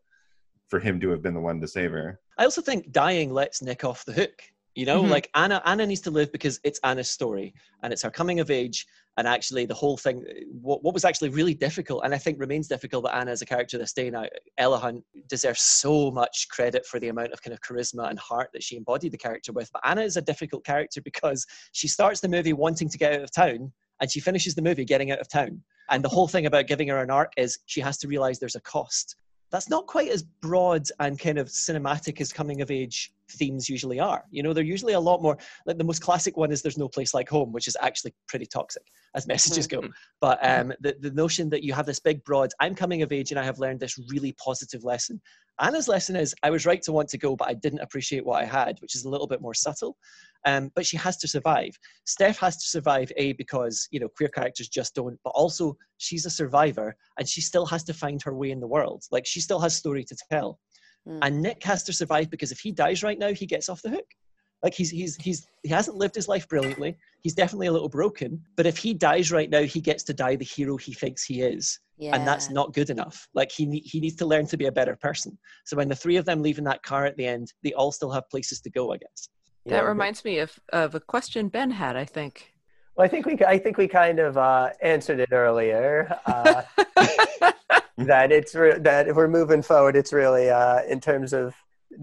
for him to have been the one to save her. I also think dying lets nick off the hook you know mm-hmm. like anna anna needs to live because it's anna's story and it's her coming of age and actually the whole thing what, what was actually really difficult and i think remains difficult but anna as a character this day now ella hunt deserves so much credit for the amount of kind of charisma and heart that she embodied the character with. But anna is a difficult character because she starts the movie wanting to get out of town and she finishes the movie getting out of town. And the whole thing about giving her an arc is she has to realize there's a cost. That's not quite as broad and kind of cinematic as coming of age themes usually are. You know, they're usually a lot more like the most classic one is there's no place like home, which is actually pretty toxic as messages go. Mm-hmm. But um, the, the notion that you have this big broad, I'm coming of age and I have learned this really positive lesson. Anna's lesson is I was right to want to go, but I didn't appreciate what I had, which is a little bit more subtle. Um, but she has to survive. Steph has to survive, A, because, you know, queer characters just don't, but also she's a survivor and she still has to find her way in the world. Like she still has story to tell. Mm. And Nick has to survive because if he dies right now, he gets off the hook. Like he's he's he's he hasn't lived his life brilliantly. He's definitely a little broken. But if he dies right now, he gets to die the hero he thinks he is. Yeah. And that's not good enough. Like he he needs to learn to be a better person. So when the three of them leave in that car at the end, they all still have places to go, I guess. That reminds me of, of a question Ben had, I think. Well, I think we I think we kind of uh, answered it earlier. Uh, that it's re- that if we're moving forward, it's really uh, in terms of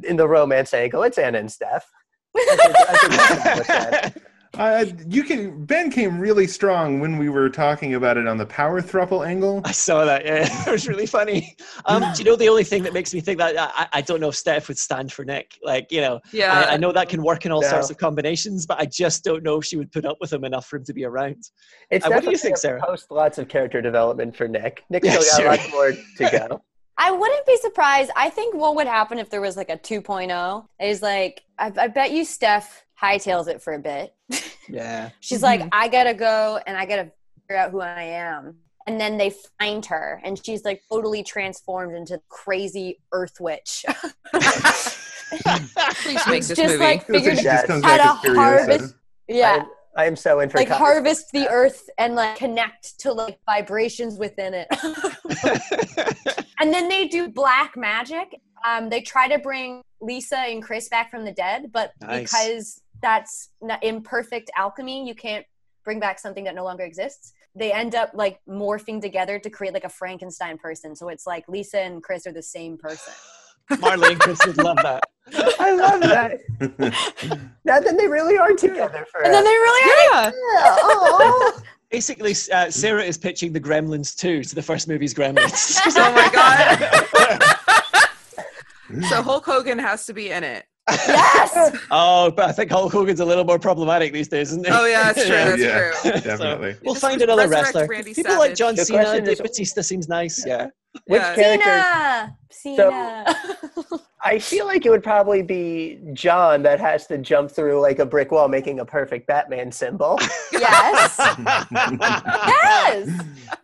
in the romance angle, it's Anna and Steph. I think- I think we can put that. Uh, you can. Ben came really strong when we were talking about it on the power thruple angle. I saw that. Yeah, it was really funny. Um, do you know the only thing that makes me think that I, I don't know if Steph would stand for Nick? Like, you know, Yeah. I, I know that can work in all No. sorts of combinations, but I just don't know if she would put up with him enough for him to be around. It's Uh, what do you think, Sarah? Post lots of character development for Nick. Nick Yeah, still got sure. lots more to go. I wouldn't be surprised. I think what would happen if there was like a 2.0 is like, I, I bet you Steph hightails it for a bit. Yeah. She's like, Mhm. I gotta go and I gotta figure out who I am. And then they find her and she's like totally transformed into crazy earth witch. Please make this just movie. like figured She just how back to harvest. Yeah. I am, so in for like comic harvest the earth and like connect to like vibrations within it. and then they do black magic. Um, they try to bring Lisa and Chris back from the dead, but Nice. because that's not imperfect alchemy, you can't bring back something that no longer exists. They end up like morphing together to create like a Frankenstein person. So it's like Lisa and Chris are the same person. Marli and Chris would love that. I love that. now then, they really are together for. And then they really are. Yeah. yeah, oh. Basically, uh, Sarah is pitching the Gremlins 2 to the first movie's Gremlins. Oh my god. So Hulk Hogan has to be in it. Yes. oh, but I think Hulk Hogan's a little more problematic these days, isn't he? Oh yeah, that's true. That's yeah, true. definitely. We'll find another resurrect wrestler. Randy People like John The Cena, question Dave Batista seems nice. Yeah. Which Yeah. character? Cena. So- I feel like it would probably be John that has to jump through like a brick wall, making a perfect Batman symbol. yes. Yes.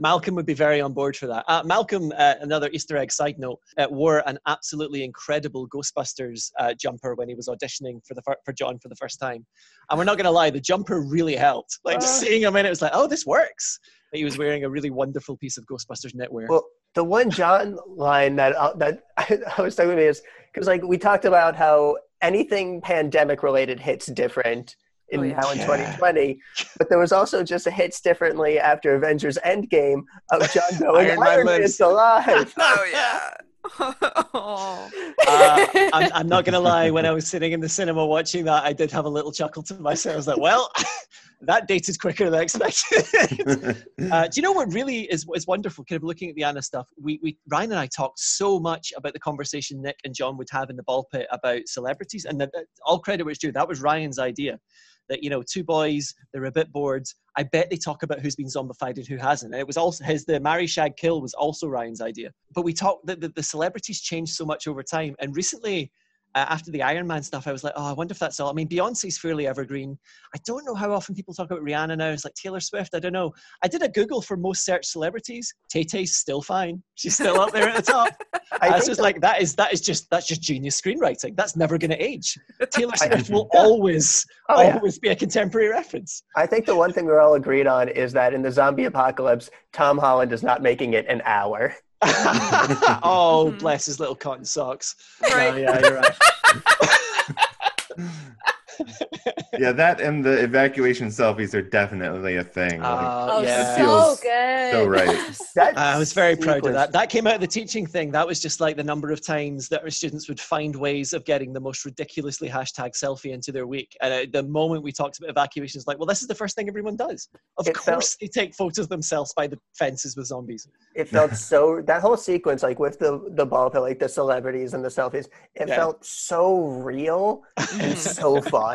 Malcolm would be very on board for that. Uh, Malcolm, uh, another Easter egg side note, uh, wore an absolutely incredible Ghostbusters uh, jumper when he was auditioning for the fir- for John for the first time. And we're not going to lie, the jumper really helped. Like Uh. seeing him in it was like, oh, this works. But he was wearing a really wonderful piece of Ghostbusters knitwear. Well, the one John line that uh, that I was talking about is because like we talked about how anything pandemic related hits different in Oh, yeah. now in Yeah. 2020, but there was also just a hits differently after Avengers Endgame of John going Iron Man Iron lives." Man's alive. Oh yeah. Oh. uh, I'm, I'm not going to lie, when I was sitting in the cinema watching that, I did have a little chuckle to myself. I was like, well, that dated quicker than I expected. Uh, do you know what really is is wonderful? Kind of looking at the Anna stuff. We, we Ryan and I talked so much about the conversation Nick and John would have in the ball pit about celebrities, and that- all credit it's due. That was Ryan's idea. That you know, two boys, they're a bit bored. I bet they talk about who's been zombified and who hasn't. And it was also his the marry shag kill was also Ryan's idea. But we talked that the, the celebrities changed so much over time, and recently. Uh, after the Iron Man stuff, I was like, oh, I wonder if that's all. I mean, Beyonce's fairly evergreen. I don't know how often people talk about Rihanna now. It's like Taylor Swift. I don't know. I did a Google for most searched celebrities. Tay Tay's still fine. She's still up there at the top. I I was just the- like, that is that is just that's just genius screenwriting. That's never going to age. Taylor Swift will always Oh, yeah. always be a contemporary reference. I think the one thing we're all agreed on is that in the zombie apocalypse, Tom Holland is not making it an hour. oh, Mhm. bless his little cotton socks. Right. Oh, yeah, you're right. yeah, that and the evacuation selfies are definitely a thing. Like, Uh, Oh, yeah. so good. so right. That I was very proud of that. That came out of the teaching thing. That was just like the number of times that our students would find ways of getting the most ridiculously hashtag selfie into their week. And uh, the moment we talked about evacuations, like, well, this is the first thing everyone does. Of It felt- course, they take photos of themselves by the fences with zombies. It felt so that whole sequence, like with the the ball pit, like the celebrities and the selfies, it Yeah. felt so real and so fun.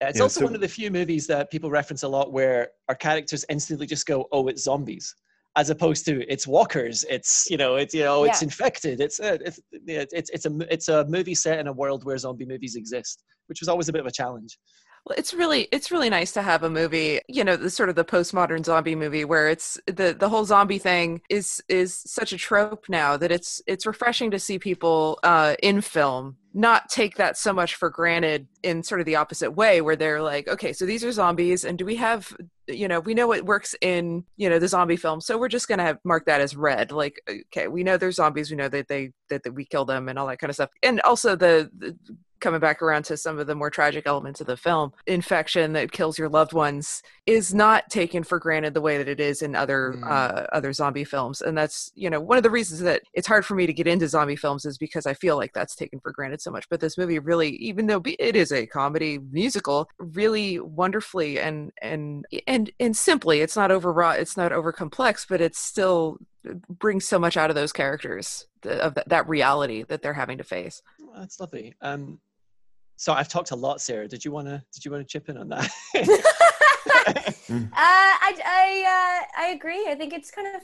Yeah, It's Yeah, also so- one of the few movies that people reference a lot where our characters instantly just go, "Oh, it's zombies," as opposed to "It's walkers." It's you know, it's you know, it's infected. It's uh, it's it's it's a it's a movie set in a world where zombie movies exist, which was always a bit of a challenge. Well, it's really it's really nice to have a movie, you know, the sort of the postmodern zombie movie where it's the the whole zombie thing is is such a trope now that it's it's refreshing to see people uh, in film not take that so much for granted in sort of the opposite way where they're like, okay, so these are zombies, and do we have you know we know what works in you know the zombie film so we're just going to have mark that as red. Like okay we know they're zombies we know that they that, that we kill them and all that kind of stuff. And also the, the coming back around to some of the more tragic elements of the film, infection that kills your loved ones is not taken for granted the way that it is in other Mm. uh, other zombie films, and that's you know one of the reasons that it's hard for me to get into zombie films is because I feel like that's taken for granted so much. But this movie really, even though it is a comedy musical, really wonderfully and and and and simply, it's not overwrought, it's not over complex, but it's still brings so much out of those characters the, of that, that reality that they're having to face. Well, that's lovely. Um, so I've talked a lot, Sarah. Did you want to? Did you want to chip in on that? uh, I I uh, I agree. I think it's kind of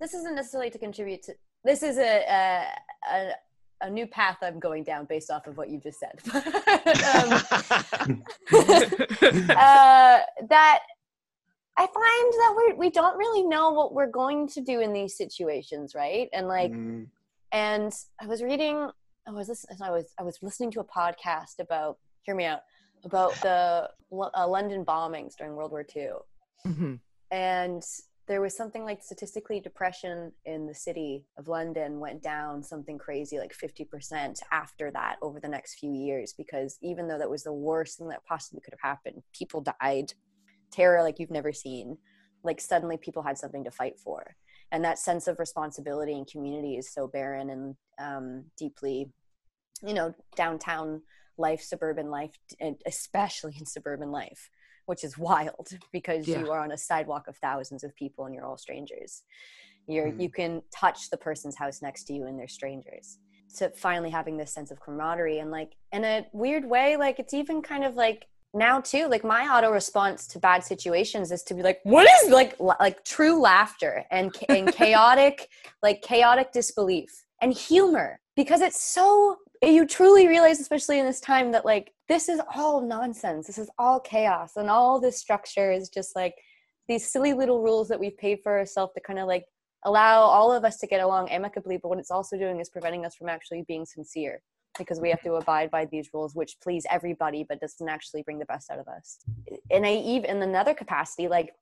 this isn't necessarily to contribute to. This is a a, a, a new path I'm going down based off of what you just said. um, uh, that I find that we we don't really know what we're going to do in these situations, right? And like, Mm, and I was reading, I was listening, I was I was listening to a podcast about. Hear me out about the uh, London bombings during World War II, Mhm. and there was something like statistically depression in the city of london went down something crazy like 50% after that over the next few years because even though that was the worst thing that possibly could have happened people died terror like you've never seen like suddenly people had something to fight for and that sense of responsibility and community is so barren and um, deeply you know downtown life suburban life and especially in suburban life which is wild because Yeah. you are on a sidewalk of thousands of people and you're all strangers. You're Mhm. you can touch the person's house next to you and they're strangers. So finally having this sense of camaraderie and like in a weird way, like it's even kind of like now too, like my auto response to bad situations is to be like, what is like like true laughter and and chaotic like chaotic disbelief and humor because it's so you truly realize especially in this time that like this is all nonsense. This is all chaos and all this structure is just like these silly little rules that we've paid for ourselves to kind of like allow all of us to get along amicably but what it's also doing is preventing us from actually being sincere because we have to abide by these rules which please everybody but doesn't actually bring the best out of us. And i even in another capacity like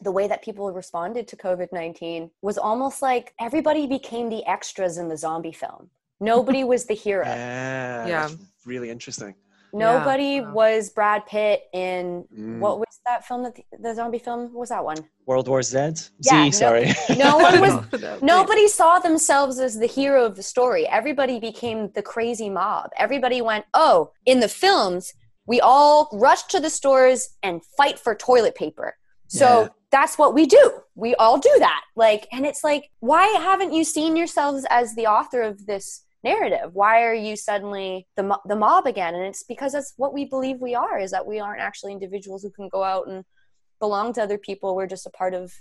the way that people responded to covid-19 was almost like everybody became the extras in the zombie film nobody was the hero yeah, Yeah. really interesting. nobody wow. was brad pitt in Mm. what was that film that the, the zombie film what was that one World War Z? Yeah, no- Z, sorry. no one was Wait. Nobody saw themselves as the hero of the story. Everybody became the crazy mob. Everybody went, oh, in the films, we all rush to the stores and fight for toilet paper. So Yeah. That's what we do. We all do that. Like, and it's like, why haven't you seen yourselves as the author of this narrative? Why are you suddenly the, mo- the mob again? And it's because that's what we believe we are, is that we aren't actually individuals who can go out and belong to other people. We're just a part of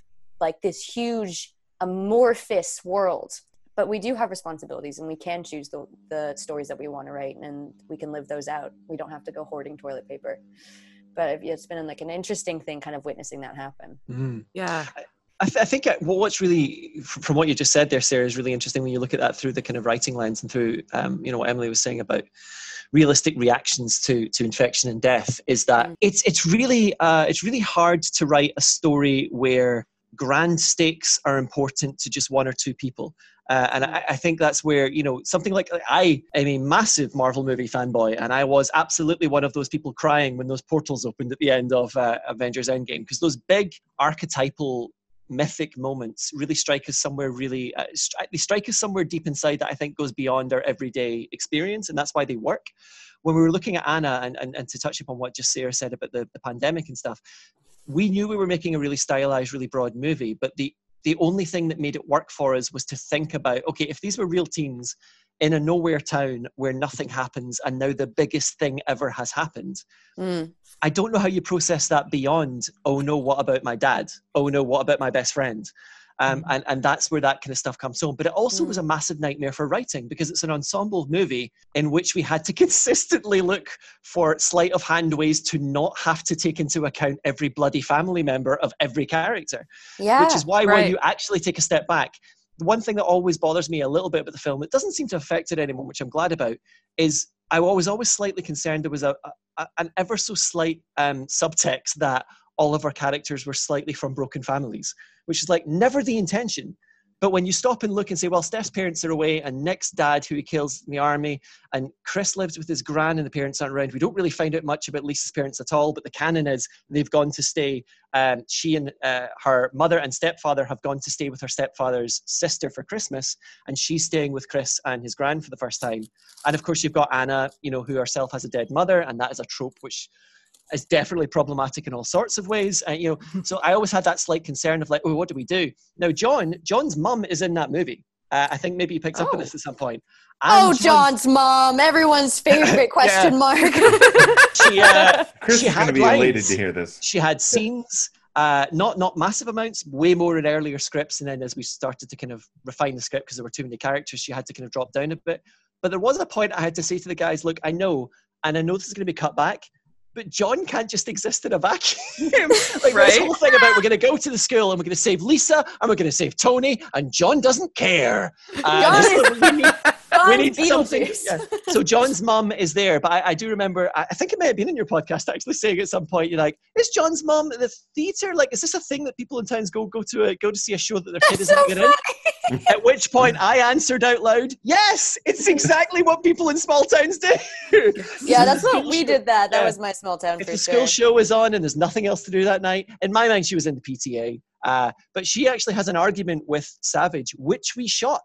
like this huge amorphous world but we do have responsibilities and we can choose the, the stories that we want to write and we can live those out we don't have to go hoarding toilet paper but it's been like an interesting thing kind of witnessing that happen Mm. Yeah. I, th- I think uh, well, what's really from what you just said there, Sarah, is really interesting when you look at that through the kind of writing lens and through um, you know what Emily was saying about realistic reactions to to infection and death. Is that Mm. it's it's really uh, it's really hard to write a story where grand stakes are important to just one or two people. Uh, and I, I think that's where you know something like I am a massive Marvel movie fanboy, and I was absolutely one of those people crying when those portals opened at the end of uh, Avengers Endgame because those big archetypal mythic moments really strike us somewhere really uh, they strike us somewhere deep inside that i think goes beyond our everyday experience and that's why they work when we were looking at anna and, and, and to touch upon what just sarah said about the, the pandemic and stuff we knew we were making a really stylized really broad movie but the the only thing that made it work for us was to think about okay if these were real teens in a nowhere town where nothing happens and now the biggest thing ever has happened mm. I don't know how you process that beyond, oh no, what about my dad? Oh no, what about my best friend? Um, and, and that's where that kind of stuff comes home. But it also was a massive nightmare for writing because it's an ensemble movie in which we had to consistently look for sleight of hand ways to not have to take into account every bloody family member of every character yeah which is why when you actually take a step back the one thing that always bothers me a little bit about the film it doesn't seem to affect it anymore which i'm glad about is i was always slightly concerned there was a, a an ever so slight um, subtext that all of our characters were slightly from broken families which is like never the intention But when you stop and look and say, well, Steph's parents are away, and Nick's dad, who he kills in the army, and Chris lives with his gran, and the parents aren't around. We don't really find out much about Lisa's parents at all, but the canon is they've gone to stay. Um, she and uh, her mother and stepfather have gone to stay with her stepfather's sister for Christmas, and she's staying with Chris and his gran for the first time. And of course, you've got Anna, you know, who herself has a dead mother, and that is a trope which is definitely problematic in all sorts of ways. Uh, you know, so I always had that slight concern of like, oh, what do we do? Now, John, John's mum is in that movie. Uh, I think maybe he picks up on Oh. this at some point. Oh, John's mom, everyone's favorite question mark. She, uh, Chris she is going to had be elated to hear this. She had scenes, uh, not not massive amounts, way more in earlier scripts, and then as we started to kind of refine the script because there were too many characters, she had to kind of drop down a bit. But there was a point I had to say to the guys, "Look, I know, and I know this is going to be cut back." But John can't just exist in a vacuum. like Right. this whole thing about we're going to go to the school and we're going to save Lisa and we're going to save Tony, and John doesn't care. Uh, we need- we John need something. Yeah. So John's mum is there, but I, I do remember. I, I think it may have been in your podcast actually saying at some point, you're like, "Is John's mum at the theatre? Like, is this a thing that people in towns go go to a, go to see a show that their kid That's isn't so getting in?" At which point I answered out loud, "Yes, it's exactly what people in small towns do." Yeah, that's what we did. That that Yeah. was my small town if the sure. school show is on and there's nothing else to do that night, in my mind, she was in the PTA. Uh, but she actually has an argument with Savage, which we shot,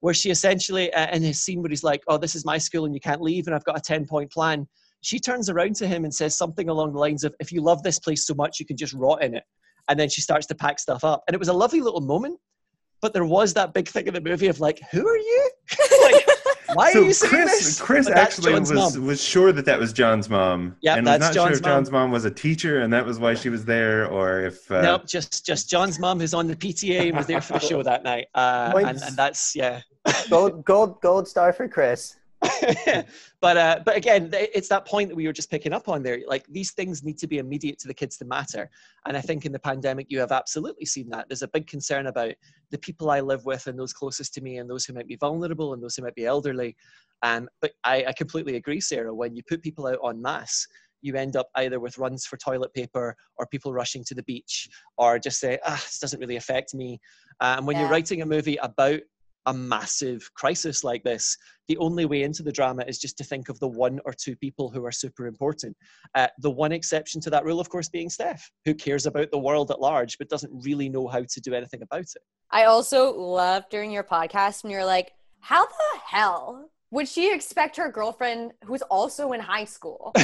where she essentially, uh, in his scene where he's like, Oh, this is my school and you can't leave, and I've got a 10 point plan. She turns around to him and says something along the lines of, If you love this place so much, you can just rot in it. And then she starts to pack stuff up. And it was a lovely little moment. But there was that big thing in the movie of like, who are you? like, why so are you saying Chris, this? Chris But actually was mum. was sure that that was John's mom, Yep, and that's was not John's sure if mom. John's mom was a teacher, and that was why she was there, or if uh, nope, just just John's mom who's on the PTA and was there for the show that night, uh, and, and that's yeah. Gold, gold, gold star for Chris. but uh, but again, it's that point that we were just picking up on there. Like these things need to be immediate to the kids to matter, and I think in the pandemic you have absolutely seen that. There's a big concern about the people I live with and those closest to me, and those who might be vulnerable and those who might be elderly. Um, but I, I completely agree, Sarah. When you put people out en masse, you end up either with runs for toilet paper or people rushing to the beach or just say, ah, this doesn't really affect me. Uh, and when you're writing a movie about a massive crisis like this, the only way into the drama is just to think of the one or two people who are super important. Uh, the one exception to that rule, of course, being Steph, who cares about the world at large but doesn't really know how to do anything about it. I also love during your podcast when you're like, how the hell would she expect her girlfriend who's also in high school?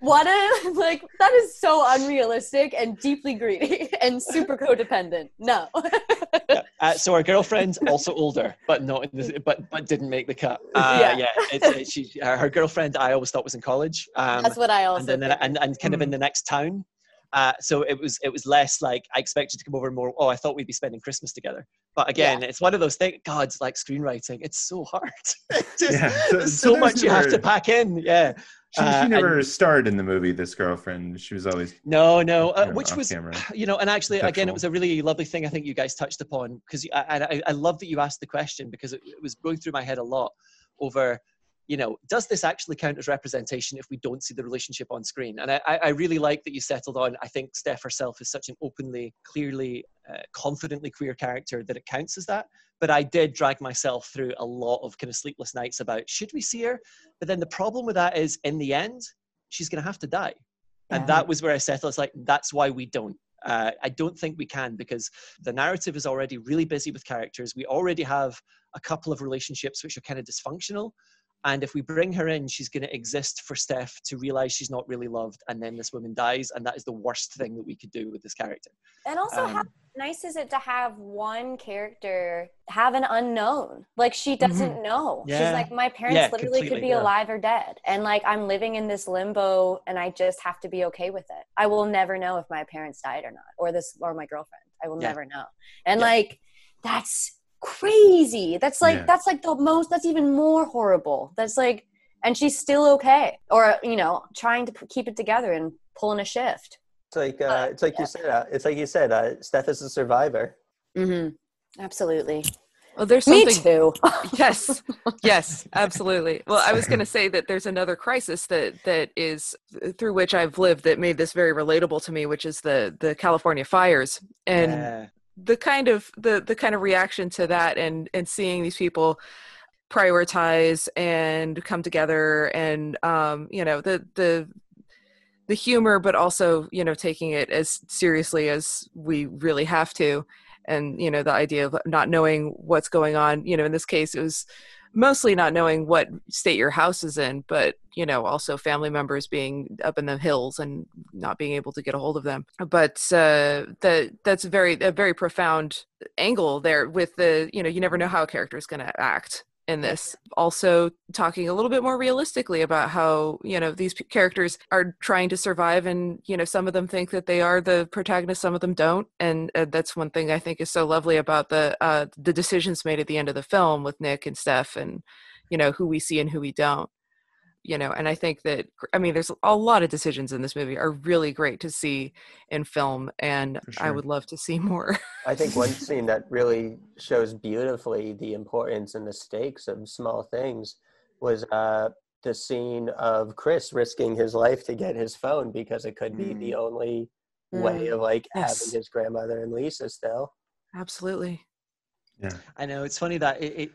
what a like that is so unrealistic and deeply greedy and super codependent. No. Yeah. Uh, so our girlfriend's also older, but not in the, but but didn't make the cut. Uh, Yeah. yeah, it's, it's, she, uh, her girlfriend I always thought was in college. Um, That's what I also and then and, and kind of in the next town. Uh, so it was it was less like I expected to come over more. Oh, I thought we'd be spending Christmas together. But again, it's one of those things. God, it's like screenwriting. It's so hard. Just- Yeah, so- so so, much there's you have to pack in. Yeah. she, Uh, she never starred in the movie. This girlfriend, she was always No, no, uh, Yeah, which was, camera. you know, and actually, again, it was a really lovely thing I think you guys touched upon because I, I, I love that you asked the question because it, it was going through my head a lot over, you know, does this actually count as representation if we don't see the relationship on screen? And I, I really like that you settled on. I think Steph herself is such an openly, clearly, uh, confidently queer character that it counts as that. But I did drag myself through a lot of kind of sleepless nights about should we see her? But then the problem with that is, in the end, she's going to have to die. And that was where I settled. It's like, that's why we don't. Uh, I don't think we can because the narrative is already really busy with characters. We already have a couple of relationships which are kind of dysfunctional. And if we bring her in, she's going to exist for Steph to realize she's not really loved. And then this woman dies. And that is the worst thing that we could do with this character. And also, Um, how nice is it to have one character have an unknown? Like she doesn't know. She's Mm-hmm. Yeah. like, my parents Yeah, literally could be yeah. alive or dead, and like I'm living in this limbo, and I just have to be okay with it. I will never know if my parents died or not, or this, or my girlfriend. I will never know. And like, that's crazy. That's like Yeah. that's like the most. That's even more horrible. That's like, and she's still okay, or you know, trying to p- keep it together and pulling a shift. It's like uh, it's like yeah. you said. Uh, it's like you said. Uh, Steph is a survivor. Mm-hmm. Absolutely. Well, there's Me something. too. yes yes absolutely well i was going to say that there's another crisis that that is through which i've lived that made this very relatable to me which is the the california fires and Yeah. The kind of the the kind of reaction to that and and seeing these people prioritize and come together and um you know the the the humor but also you know taking it as seriously as we really have to. And you know the idea of not knowing what's going on you know in this case it was mostly not knowing what state your house is in but you know also family members being up in the hills and not being able to get a hold of them. But uh that that's a very a very profound angle there with the you know you never know how a character is going to act in this. Also talking a little bit more realistically about how you know these characters are trying to survive and you know some of them think that they are the protagonist some of them don't. And uh, that's one thing i think is so lovely about the uh the decisions made at the end of the film with nick and steph and you know who we see and who we don't you know and i think that i mean there's a lot of decisions in this movie are really great to see in film and For i would love to see more I think one scene that really shows beautifully the importance and the stakes of small things was uh, the scene of Chris risking his life to get his phone because it could be the only way Mm. of like Yes. having his grandmother and Lisa still. absolutely yeah I know it's funny that it, it.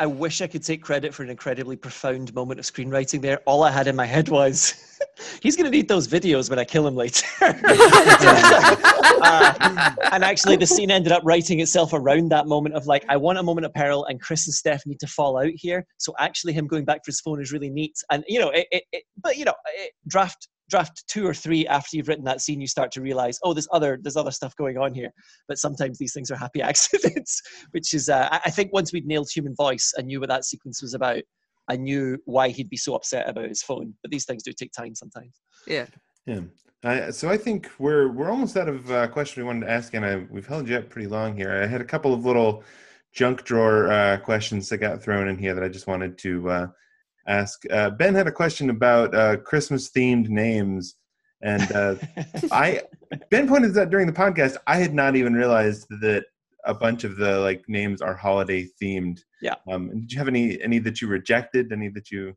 I- wish I could take credit for an incredibly profound moment of screenwriting there. All I had in my head was, he's going to need those videos when I kill him later. Uh, and actually, the scene ended up writing itself around that moment of like, I want a moment of peril, and Chris and Steph need to fall out here. So actually, him going back for his phone is really neat. And you know, it, it, it but you know, it, draft draft two or three after you've written that scene, you start to realize, oh, there's other there's other stuff going on here. But sometimes these things are happy accidents, which is uh, I- I think once we'd nailed human voice and knew what that sequence was about. I knew why he'd be so upset about his phone, but these things do take time sometimes. yeah Yeah. Uh, so I think we're we're almost out of uh, questions we wanted to ask, and I, we've held you up pretty long here. I had a couple of little junk drawer uh, questions that got thrown in here that I just wanted to uh, ask. Uh, ben had a question about uh, Christmas themed names, and uh, I Ben pointed that during the podcast. I had not even realized that a bunch of the like names are holiday themed. Yeah. Um, did you have any any that you rejected? Any that you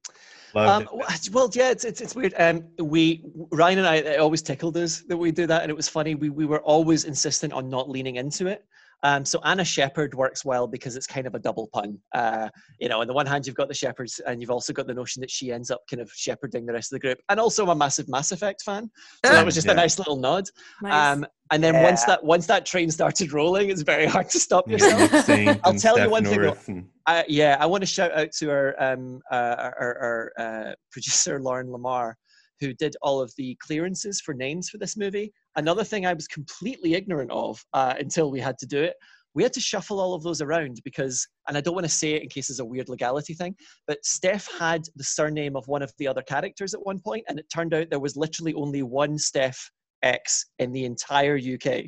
Um, loved? w- well, yeah, it's, it's, it's weird. Um, we Ryan and I it always tickled us that we do that, and it was funny. We we were always insistent on not leaning into it. Um, so Anna Shepherd works well because it's kind of a double pun. Uh, you know, on the one hand, you've got the shepherds, and you've also got the notion that she ends up kind of shepherding the rest of the group. And also, I'm a massive Mass Effect fan, so that was just Yeah. a nice little nod. nice. Um, and then once that once that train started rolling, it's very hard to stop yourself. Nick Saint I'll and tell you Steph one thing and- Uh, yeah, I want to shout out to our um, uh, our, our, our uh, producer Lauren Lamar, who did all of the clearances for names for this movie. Another thing I was completely ignorant of uh, until we had to do it. We had to shuffle all of those around because, and I don't want to say it in case it's a weird legality thing, but Steph had the surname of one of the other characters at one point, and it turned out there was literally only one Steph X in the entire UK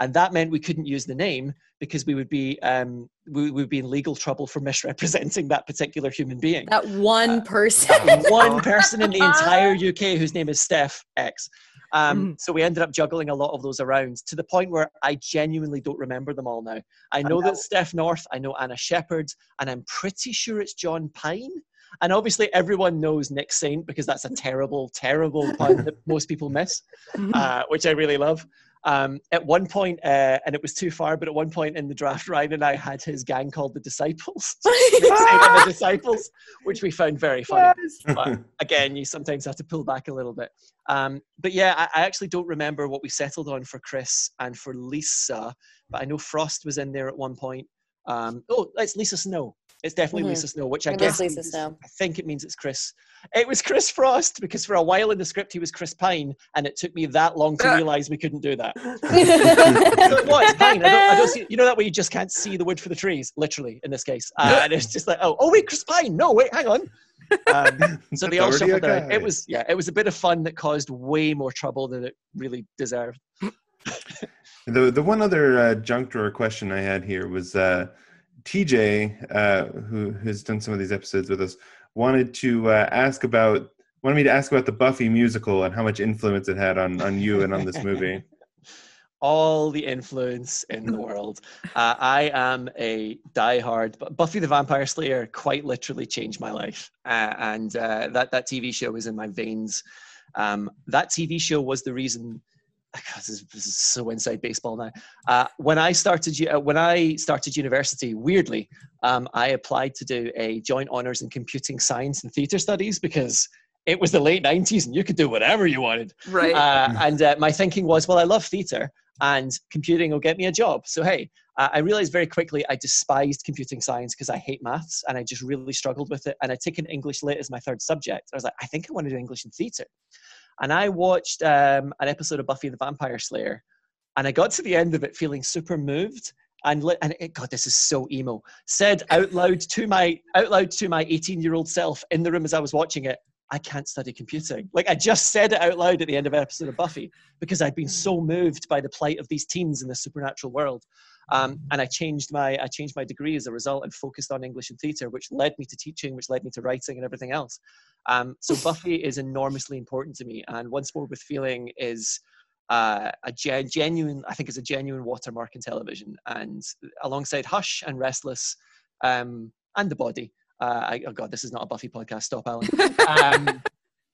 and that meant we couldn't use the name because we would be um, we would be in legal trouble for misrepresenting that particular human being. That one person. One person in the entire UK whose name is Steph X. Um, Mhm. so we ended up juggling a lot of those around to the point where I genuinely don't remember them all now. I know that Steph North, I know Anna Shepherd, and I'm pretty sure it's John Pine. And obviously, everyone knows Nick Saint because that's a terrible, terrible pun that most people miss uh, which I really love. Um, at one point, uh, and it was too far, but at one point in the draft, Ryan and I had his gang called the Disciples, Nick Saint and the Disciples, which we found very funny. But again, you sometimes have to pull back a little bit. Um, but yeah, I, I actually don't remember what we settled on for Chris and for Lisa, but I know Frost was in there at one point. Um, oh, it's Lisa Snow. It's definitely Mhm. Lisa Snow, which I It is guess Lisa means- Snow. I think it means it's Chris. It was Chris Frost because for a while in the script he was Chris Pine, and it took me that long to Ah. realize we couldn't do that. so it was Pine. I don't, I don't see, you know that way you just can't see the wood for the trees, literally in this case. Uh, and it's just like, oh, oh wait, Chris Pine. No, wait, hang on. Um, so they all That's already a shuffled around. It was yeah, it was a bit of fun that caused way more trouble than it really deserved. The the one other uh, junk drawer question I had here was uh, TJ, uh, who has done some of these episodes with us, wanted to uh, ask about wanted me to ask about the Buffy musical and how much influence it had on on you and on this movie. all the influence in the world. Uh, I am a diehard but Buffy the Vampire Slayer. Quite literally changed my life, uh, and uh, that that TV show is in my veins. Um, that TV show was the reason. this is, this is so inside baseball now. Uh, when I started uh, when I started university, weirdly, um, I applied to do a joint honors in computing science and theatre studies because it was the late 90s and you could do whatever you wanted. Right. Uh, and uh, my thinking was, well, I love theatre and computing will get me a job. So, hey, uh, I realized very quickly I despised computing science because I hate maths and I just really struggled with it. And I'd taken English lit as my third subject. I was like, I think I want to do English and theatre. And I watched um, an episode of Buffy the Vampire Slayer and I got to the end of it feeling super moved and li- and it, God, this is so emo. Said out loud to my out loud to my 18 year old self in the room as I was watching it. I can't study computing. Like I just said it out loud at the end of an episode of Buffy because I'd been so moved by the plight of these teens in the supernatural world. Um, and I changed my I changed my degree as a result and focused on English and theatre, which led me to teaching, which led me to writing and everything else. Um, so Buffy is enormously important to me, and Once More with Feeling is uh, a gen- genuine, I think, is a genuine watermark in television. And alongside Hush and Restless, um, and The Body, uh, I, oh god, this is not a Buffy podcast. Stop, Alan. Um,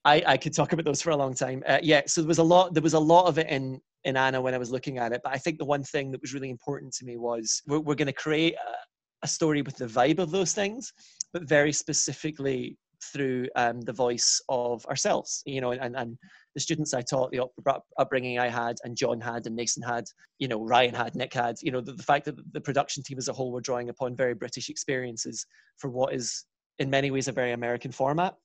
I, I could talk about those for a long time. Uh, yeah, so there was a lot. There was a lot of it in in Anna when I was looking at it. But I think the one thing that was really important to me was we're, we're going to create a, a, story with the vibe of those things, but very specifically through um, the voice of ourselves. You know, and, and the students I taught, the upbringing I had, and John had, and Mason had, you know, Ryan had, Nick had, you know, the, the fact that the production team as a whole were drawing upon very British experiences for what is in many ways a very American format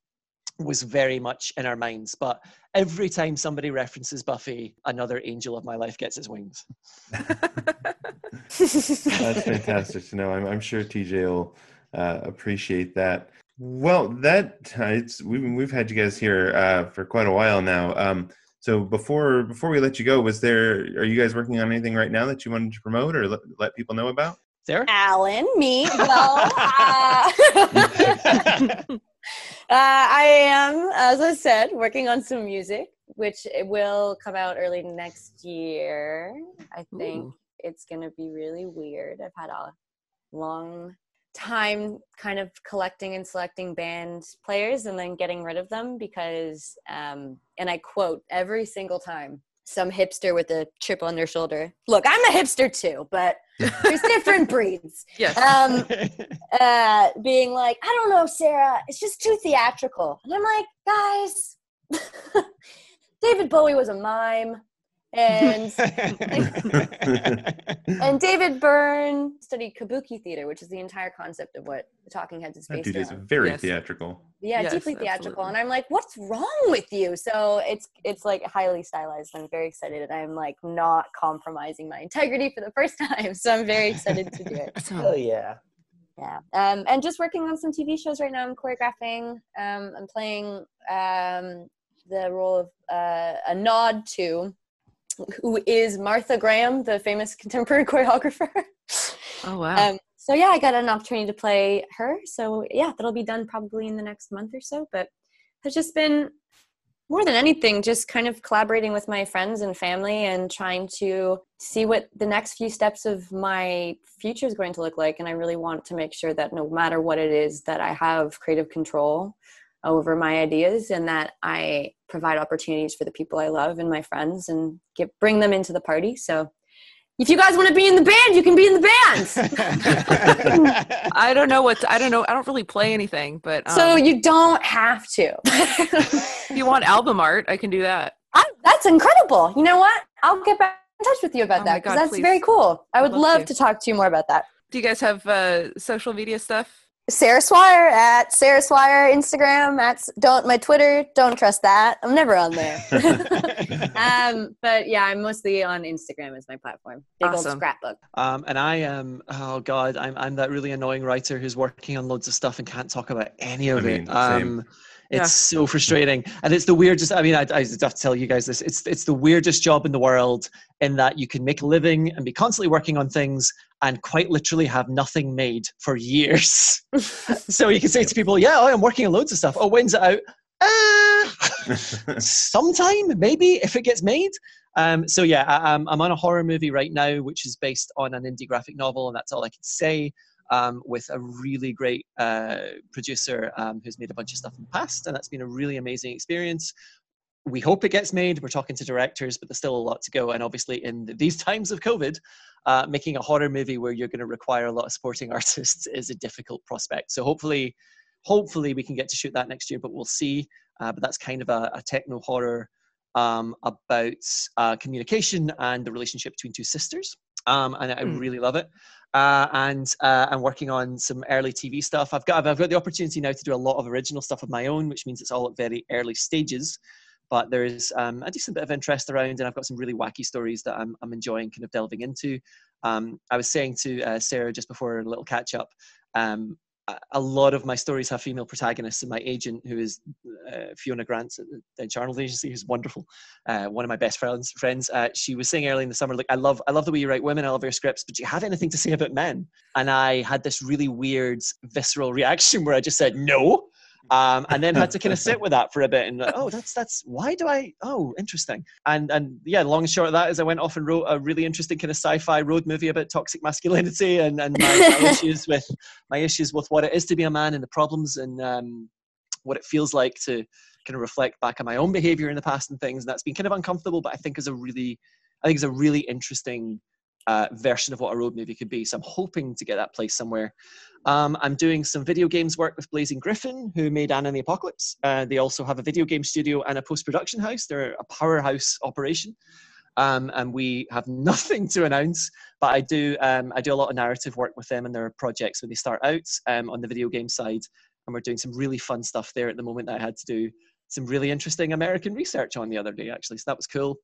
was very much in our minds. But every time somebody references Buffy, another angel of my life gets its wings. That's fantastic to know. I'm, I'm sure TJ will uh, appreciate that. Well, that uh, it's we've we've had you guys here uh, for quite a while now. Um, so before before we let you go, was there are you guys working on anything right now that you wanted to promote or let, let people know about? Sarah, Alan, me. Well, uh, uh, I am, as I said, working on some music, which will come out early next year. I think Ooh. it's gonna be really weird. I've had a long time kind of collecting and selecting band players and then getting rid of them because um, and i quote every single time some hipster with a chip on their shoulder. Look i'm a hipster too but there's different breeds. Yes. um, uh, being like i don't know sarah it's just too theatrical. And i'm like guys david bowie was a mime and and David Byrne studied kabuki theater, which is the entire concept of what the Talking Heads is based that dude on. is very yes. theatrical. Yeah, yes, deeply theatrical, absolutely. and I'm like, what's wrong with you? So it's it's like highly stylized. I'm very excited, and I'm like not compromising my integrity for the first time. So I'm very excited to do it. Oh yeah. Yeah, um, and just working on some TV shows right now. I'm choreographing. Um, I'm playing um, the role of uh, a nod to who is Martha Graham, the famous contemporary choreographer. Oh wow! Um, so yeah, I got an opportunity to play her. So yeah, that'll be done probably in the next month or so. But has just been more than anything, just kind of collaborating with my friends and family and trying to see what the next few steps of my future is going to look like. And I really want to make sure that no matter what it is, that I have creative control over my ideas and that I provide opportunities for the people I love and my friends and get bring them into the party. So if you guys want to be in the band, you can be in the band. I don't know what I don't know. I don't really play anything, but um, so you don't have to. if you want album art, I can do that. I, that's incredible. You know what? I'll get back in touch with you about Oh that because that's please. very cool. I would love love to. to talk to you more about that. Do you guys have uh, social media stuff? Sarah Swire at Sarah Swire Instagram at don't my Twitter don't trust that I'm never on there. um, but yeah, I'm mostly on Instagram as my platform. Big old scrapbook. Um, and I am, oh God, I'm, I'm that really annoying writer who's working on loads of stuff and can't talk about any of I mean, it. same. It's Yeah. so frustrating. And it's the weirdest, I mean, I, I have to tell you guys this. It's, it's the weirdest job in the world in that you can make a living and be constantly working on things and quite literally have nothing made for years. so you can say to people, yeah, oh, I'm working on loads of stuff. Oh, when's it out? Uh, sometime maybe if it gets made um, so yeah I, I'm, I'm on a horror movie right now which is based on an indie graphic novel and that's all i can say um, with a really great uh, producer um, who's made a bunch of stuff in the past and that's been a really amazing experience we hope it gets made. We're talking to directors, but there's still a lot to go. And obviously, in these times of COVID, uh, making a horror movie where you're going to require a lot of supporting artists is a difficult prospect. So hopefully, hopefully we can get to shoot that next year, but we'll see. Uh, but that's kind of a, a techno horror um, about uh, communication and the relationship between two sisters. Um, and I mm. really love it. Uh, and uh, I'm working on some early TV stuff. I've got I've got the opportunity now to do a lot of original stuff of my own, which means it's all at very early stages. But there is um, a decent bit of interest around, and I've got some really wacky stories that I'm, I'm enjoying kind of delving into. Um, I was saying to uh, Sarah just before a little catch up, um, a lot of my stories have female protagonists, and my agent, who is uh, Fiona Grant at the Charnel Agency, who's wonderful, uh, one of my best friends. Friends, uh, she was saying early in the summer, like, I love, I love the way you write women. I love your scripts, but do you have anything to say about men? And I had this really weird, visceral reaction where I just said no um, and then had to kind of sit with that for a bit and oh that's that's why do i oh interesting. And and yeah long and short of that is i went off and wrote a really interesting kind of sci-fi road movie about toxic masculinity and and my, my issues with my issues with what it is to be a man and the problems and um, what it feels like to kind of reflect back on my own behavior in the past and things. And that's been kind of uncomfortable but i think is a really i think is a really interesting uh, version of what a road movie could be. So I'm hoping to get that place somewhere. Um, I'm doing some video games work with Blazing Griffin, who made Anna and the Apocalypse. Uh, they also have a video game studio and a post production house. They're a powerhouse operation. Um, and we have nothing to announce, but I do um, I do a lot of narrative work with them and their projects when they start out um, on the video game side, and we're doing some really fun stuff there at the moment that I had to do some really interesting American research on the other day actually, so that was cool.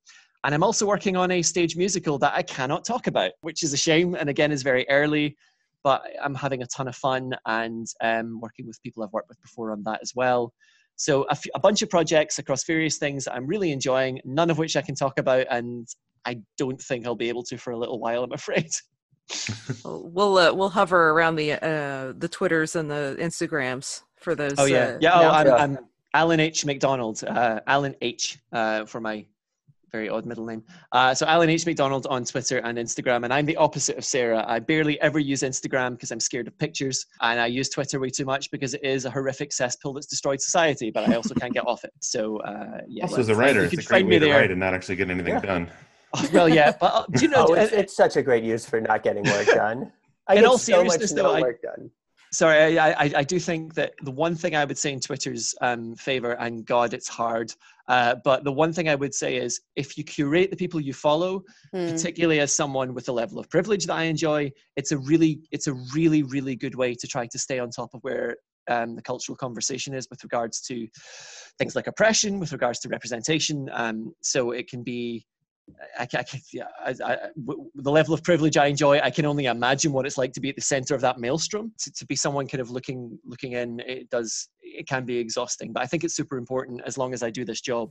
And I'm also working on a stage musical that I cannot talk about, which is a shame. And again, is very early, but I'm having a ton of fun and um, working with people I've worked with before on that as well. So a, f- a bunch of projects across various things that I'm really enjoying, none of which I can talk about, and I don't think I'll be able to for a little while. I'm afraid. we'll uh, we'll hover around the uh, the Twitters and the Instagrams for those. Oh yeah, uh, yeah. Oh, I'm, I'm, Alan H McDonald. Uh, Alan H uh, for my very odd middle name. Uh, so Alan H McDonald on Twitter and Instagram, and I'm the opposite of Sarah. I barely ever use Instagram because I'm scared of pictures, and I use Twitter way too much because it is a horrific cesspool that's destroyed society. But I also can't get off it. So uh, yeah. Also, as a writer, it's a great way to write and not actually get anything yeah. done. Oh, well, yeah, but uh, do you know? oh, it's, it's, such a great use for not getting work done. I in all seriousness, so though, I, work done sorry, I, I, I, do think that the one thing I would say in Twitter's um, favor, and God, it's hard, uh, but the one thing I would say is if you curate the people you follow, mm. particularly as someone with a level of privilege that I enjoy, it's a really, it's a really, really good way to try to stay on top of where um, the cultural conversation is with regards to things like oppression, with regards to representation. Um, so it can be I, I, I, I, the level of privilege I enjoy, I can only imagine what it's like to be at the center of that maelstrom. To, to be someone kind of looking looking in, it does it can be exhausting. But I think it's super important as long as I do this job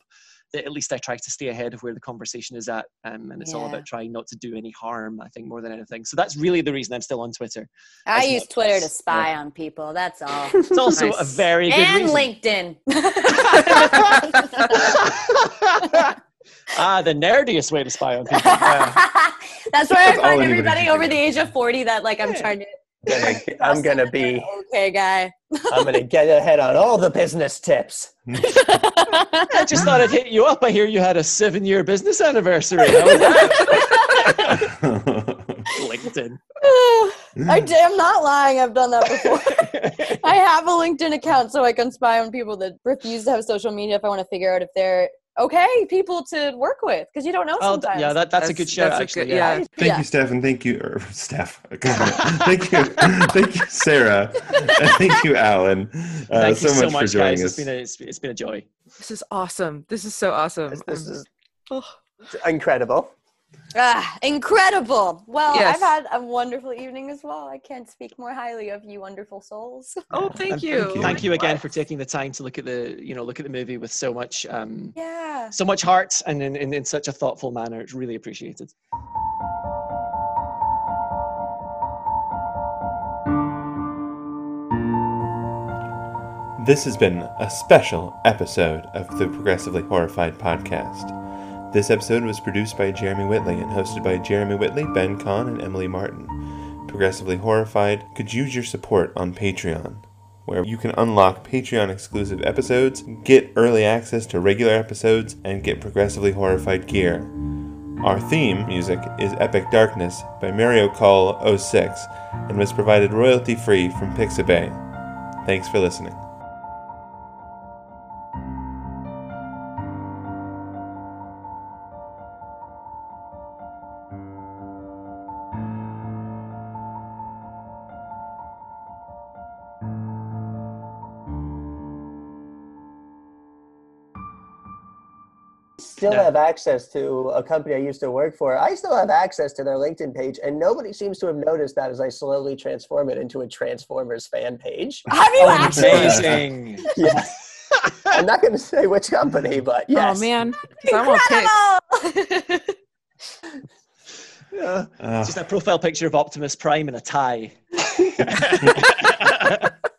that at least I try to stay ahead of where the conversation is at, um, and it's yeah. all about trying not to do any harm. I think more than anything. So that's really the reason I'm still on Twitter. I use Twitter to spy yeah. on people. That's all. It's also nice. a very good and reason. LinkedIn. ah, the nerdiest way to spy on people. That's where I find everybody over the age of 40 that like I'm trying to I'm gonna be okay, guy. I'm gonna get ahead on all the business tips. I just thought I'd hit you up. I hear you had a seven-year business anniversary. LinkedIn. I am not lying. I've done that before. I have a LinkedIn account so I can spy on people that refuse to have social media if I want to figure out if they're okay people to work with because you don't know oh, sometimes. yeah, that, that's, that's, a good show. Actually, good, yeah. yeah. Thank yeah. you, Steph, and thank you, or Steph. thank you, thank you, Sarah, and thank you, Alan. Uh, thank so, you so much, much, for joining guys. us. It's been, a, it's, it's been a joy. This is awesome. This is so awesome. This, this is oh. incredible. Ah, incredible. Well, yes. I've had a wonderful evening as well. I can't speak more highly of you wonderful souls. Oh, thank you. Thank you, thank you again for taking the time to look at the, you know, look at the movie with so much um yeah. so much heart and in, in, in such a thoughtful manner. It's really appreciated. This has been a special episode of the Progressively Horrified podcast. This episode was produced by Jeremy Whitley and hosted by Jeremy Whitley, Ben Kahn, and Emily Martin. Progressively Horrified could use your support on Patreon. where you can unlock Patreon exclusive episodes, get early access to regular episodes, and get progressively horrified gear. Our theme music is Epic Darkness by Mario Call 06 and was provided royalty free from Pixabay. Thanks for listening. Still Yeah. have access to a company I used to work for. I still have access to their LinkedIn page, and nobody seems to have noticed that as I slowly transform it into a Transformers fan page. Have you actually? Amazing. Yes. I'm not going to say which company, but yes. Oh man, 'cause I'm all. Incredible! Yeah. Uh, Just a profile picture of Optimus Prime in a tie.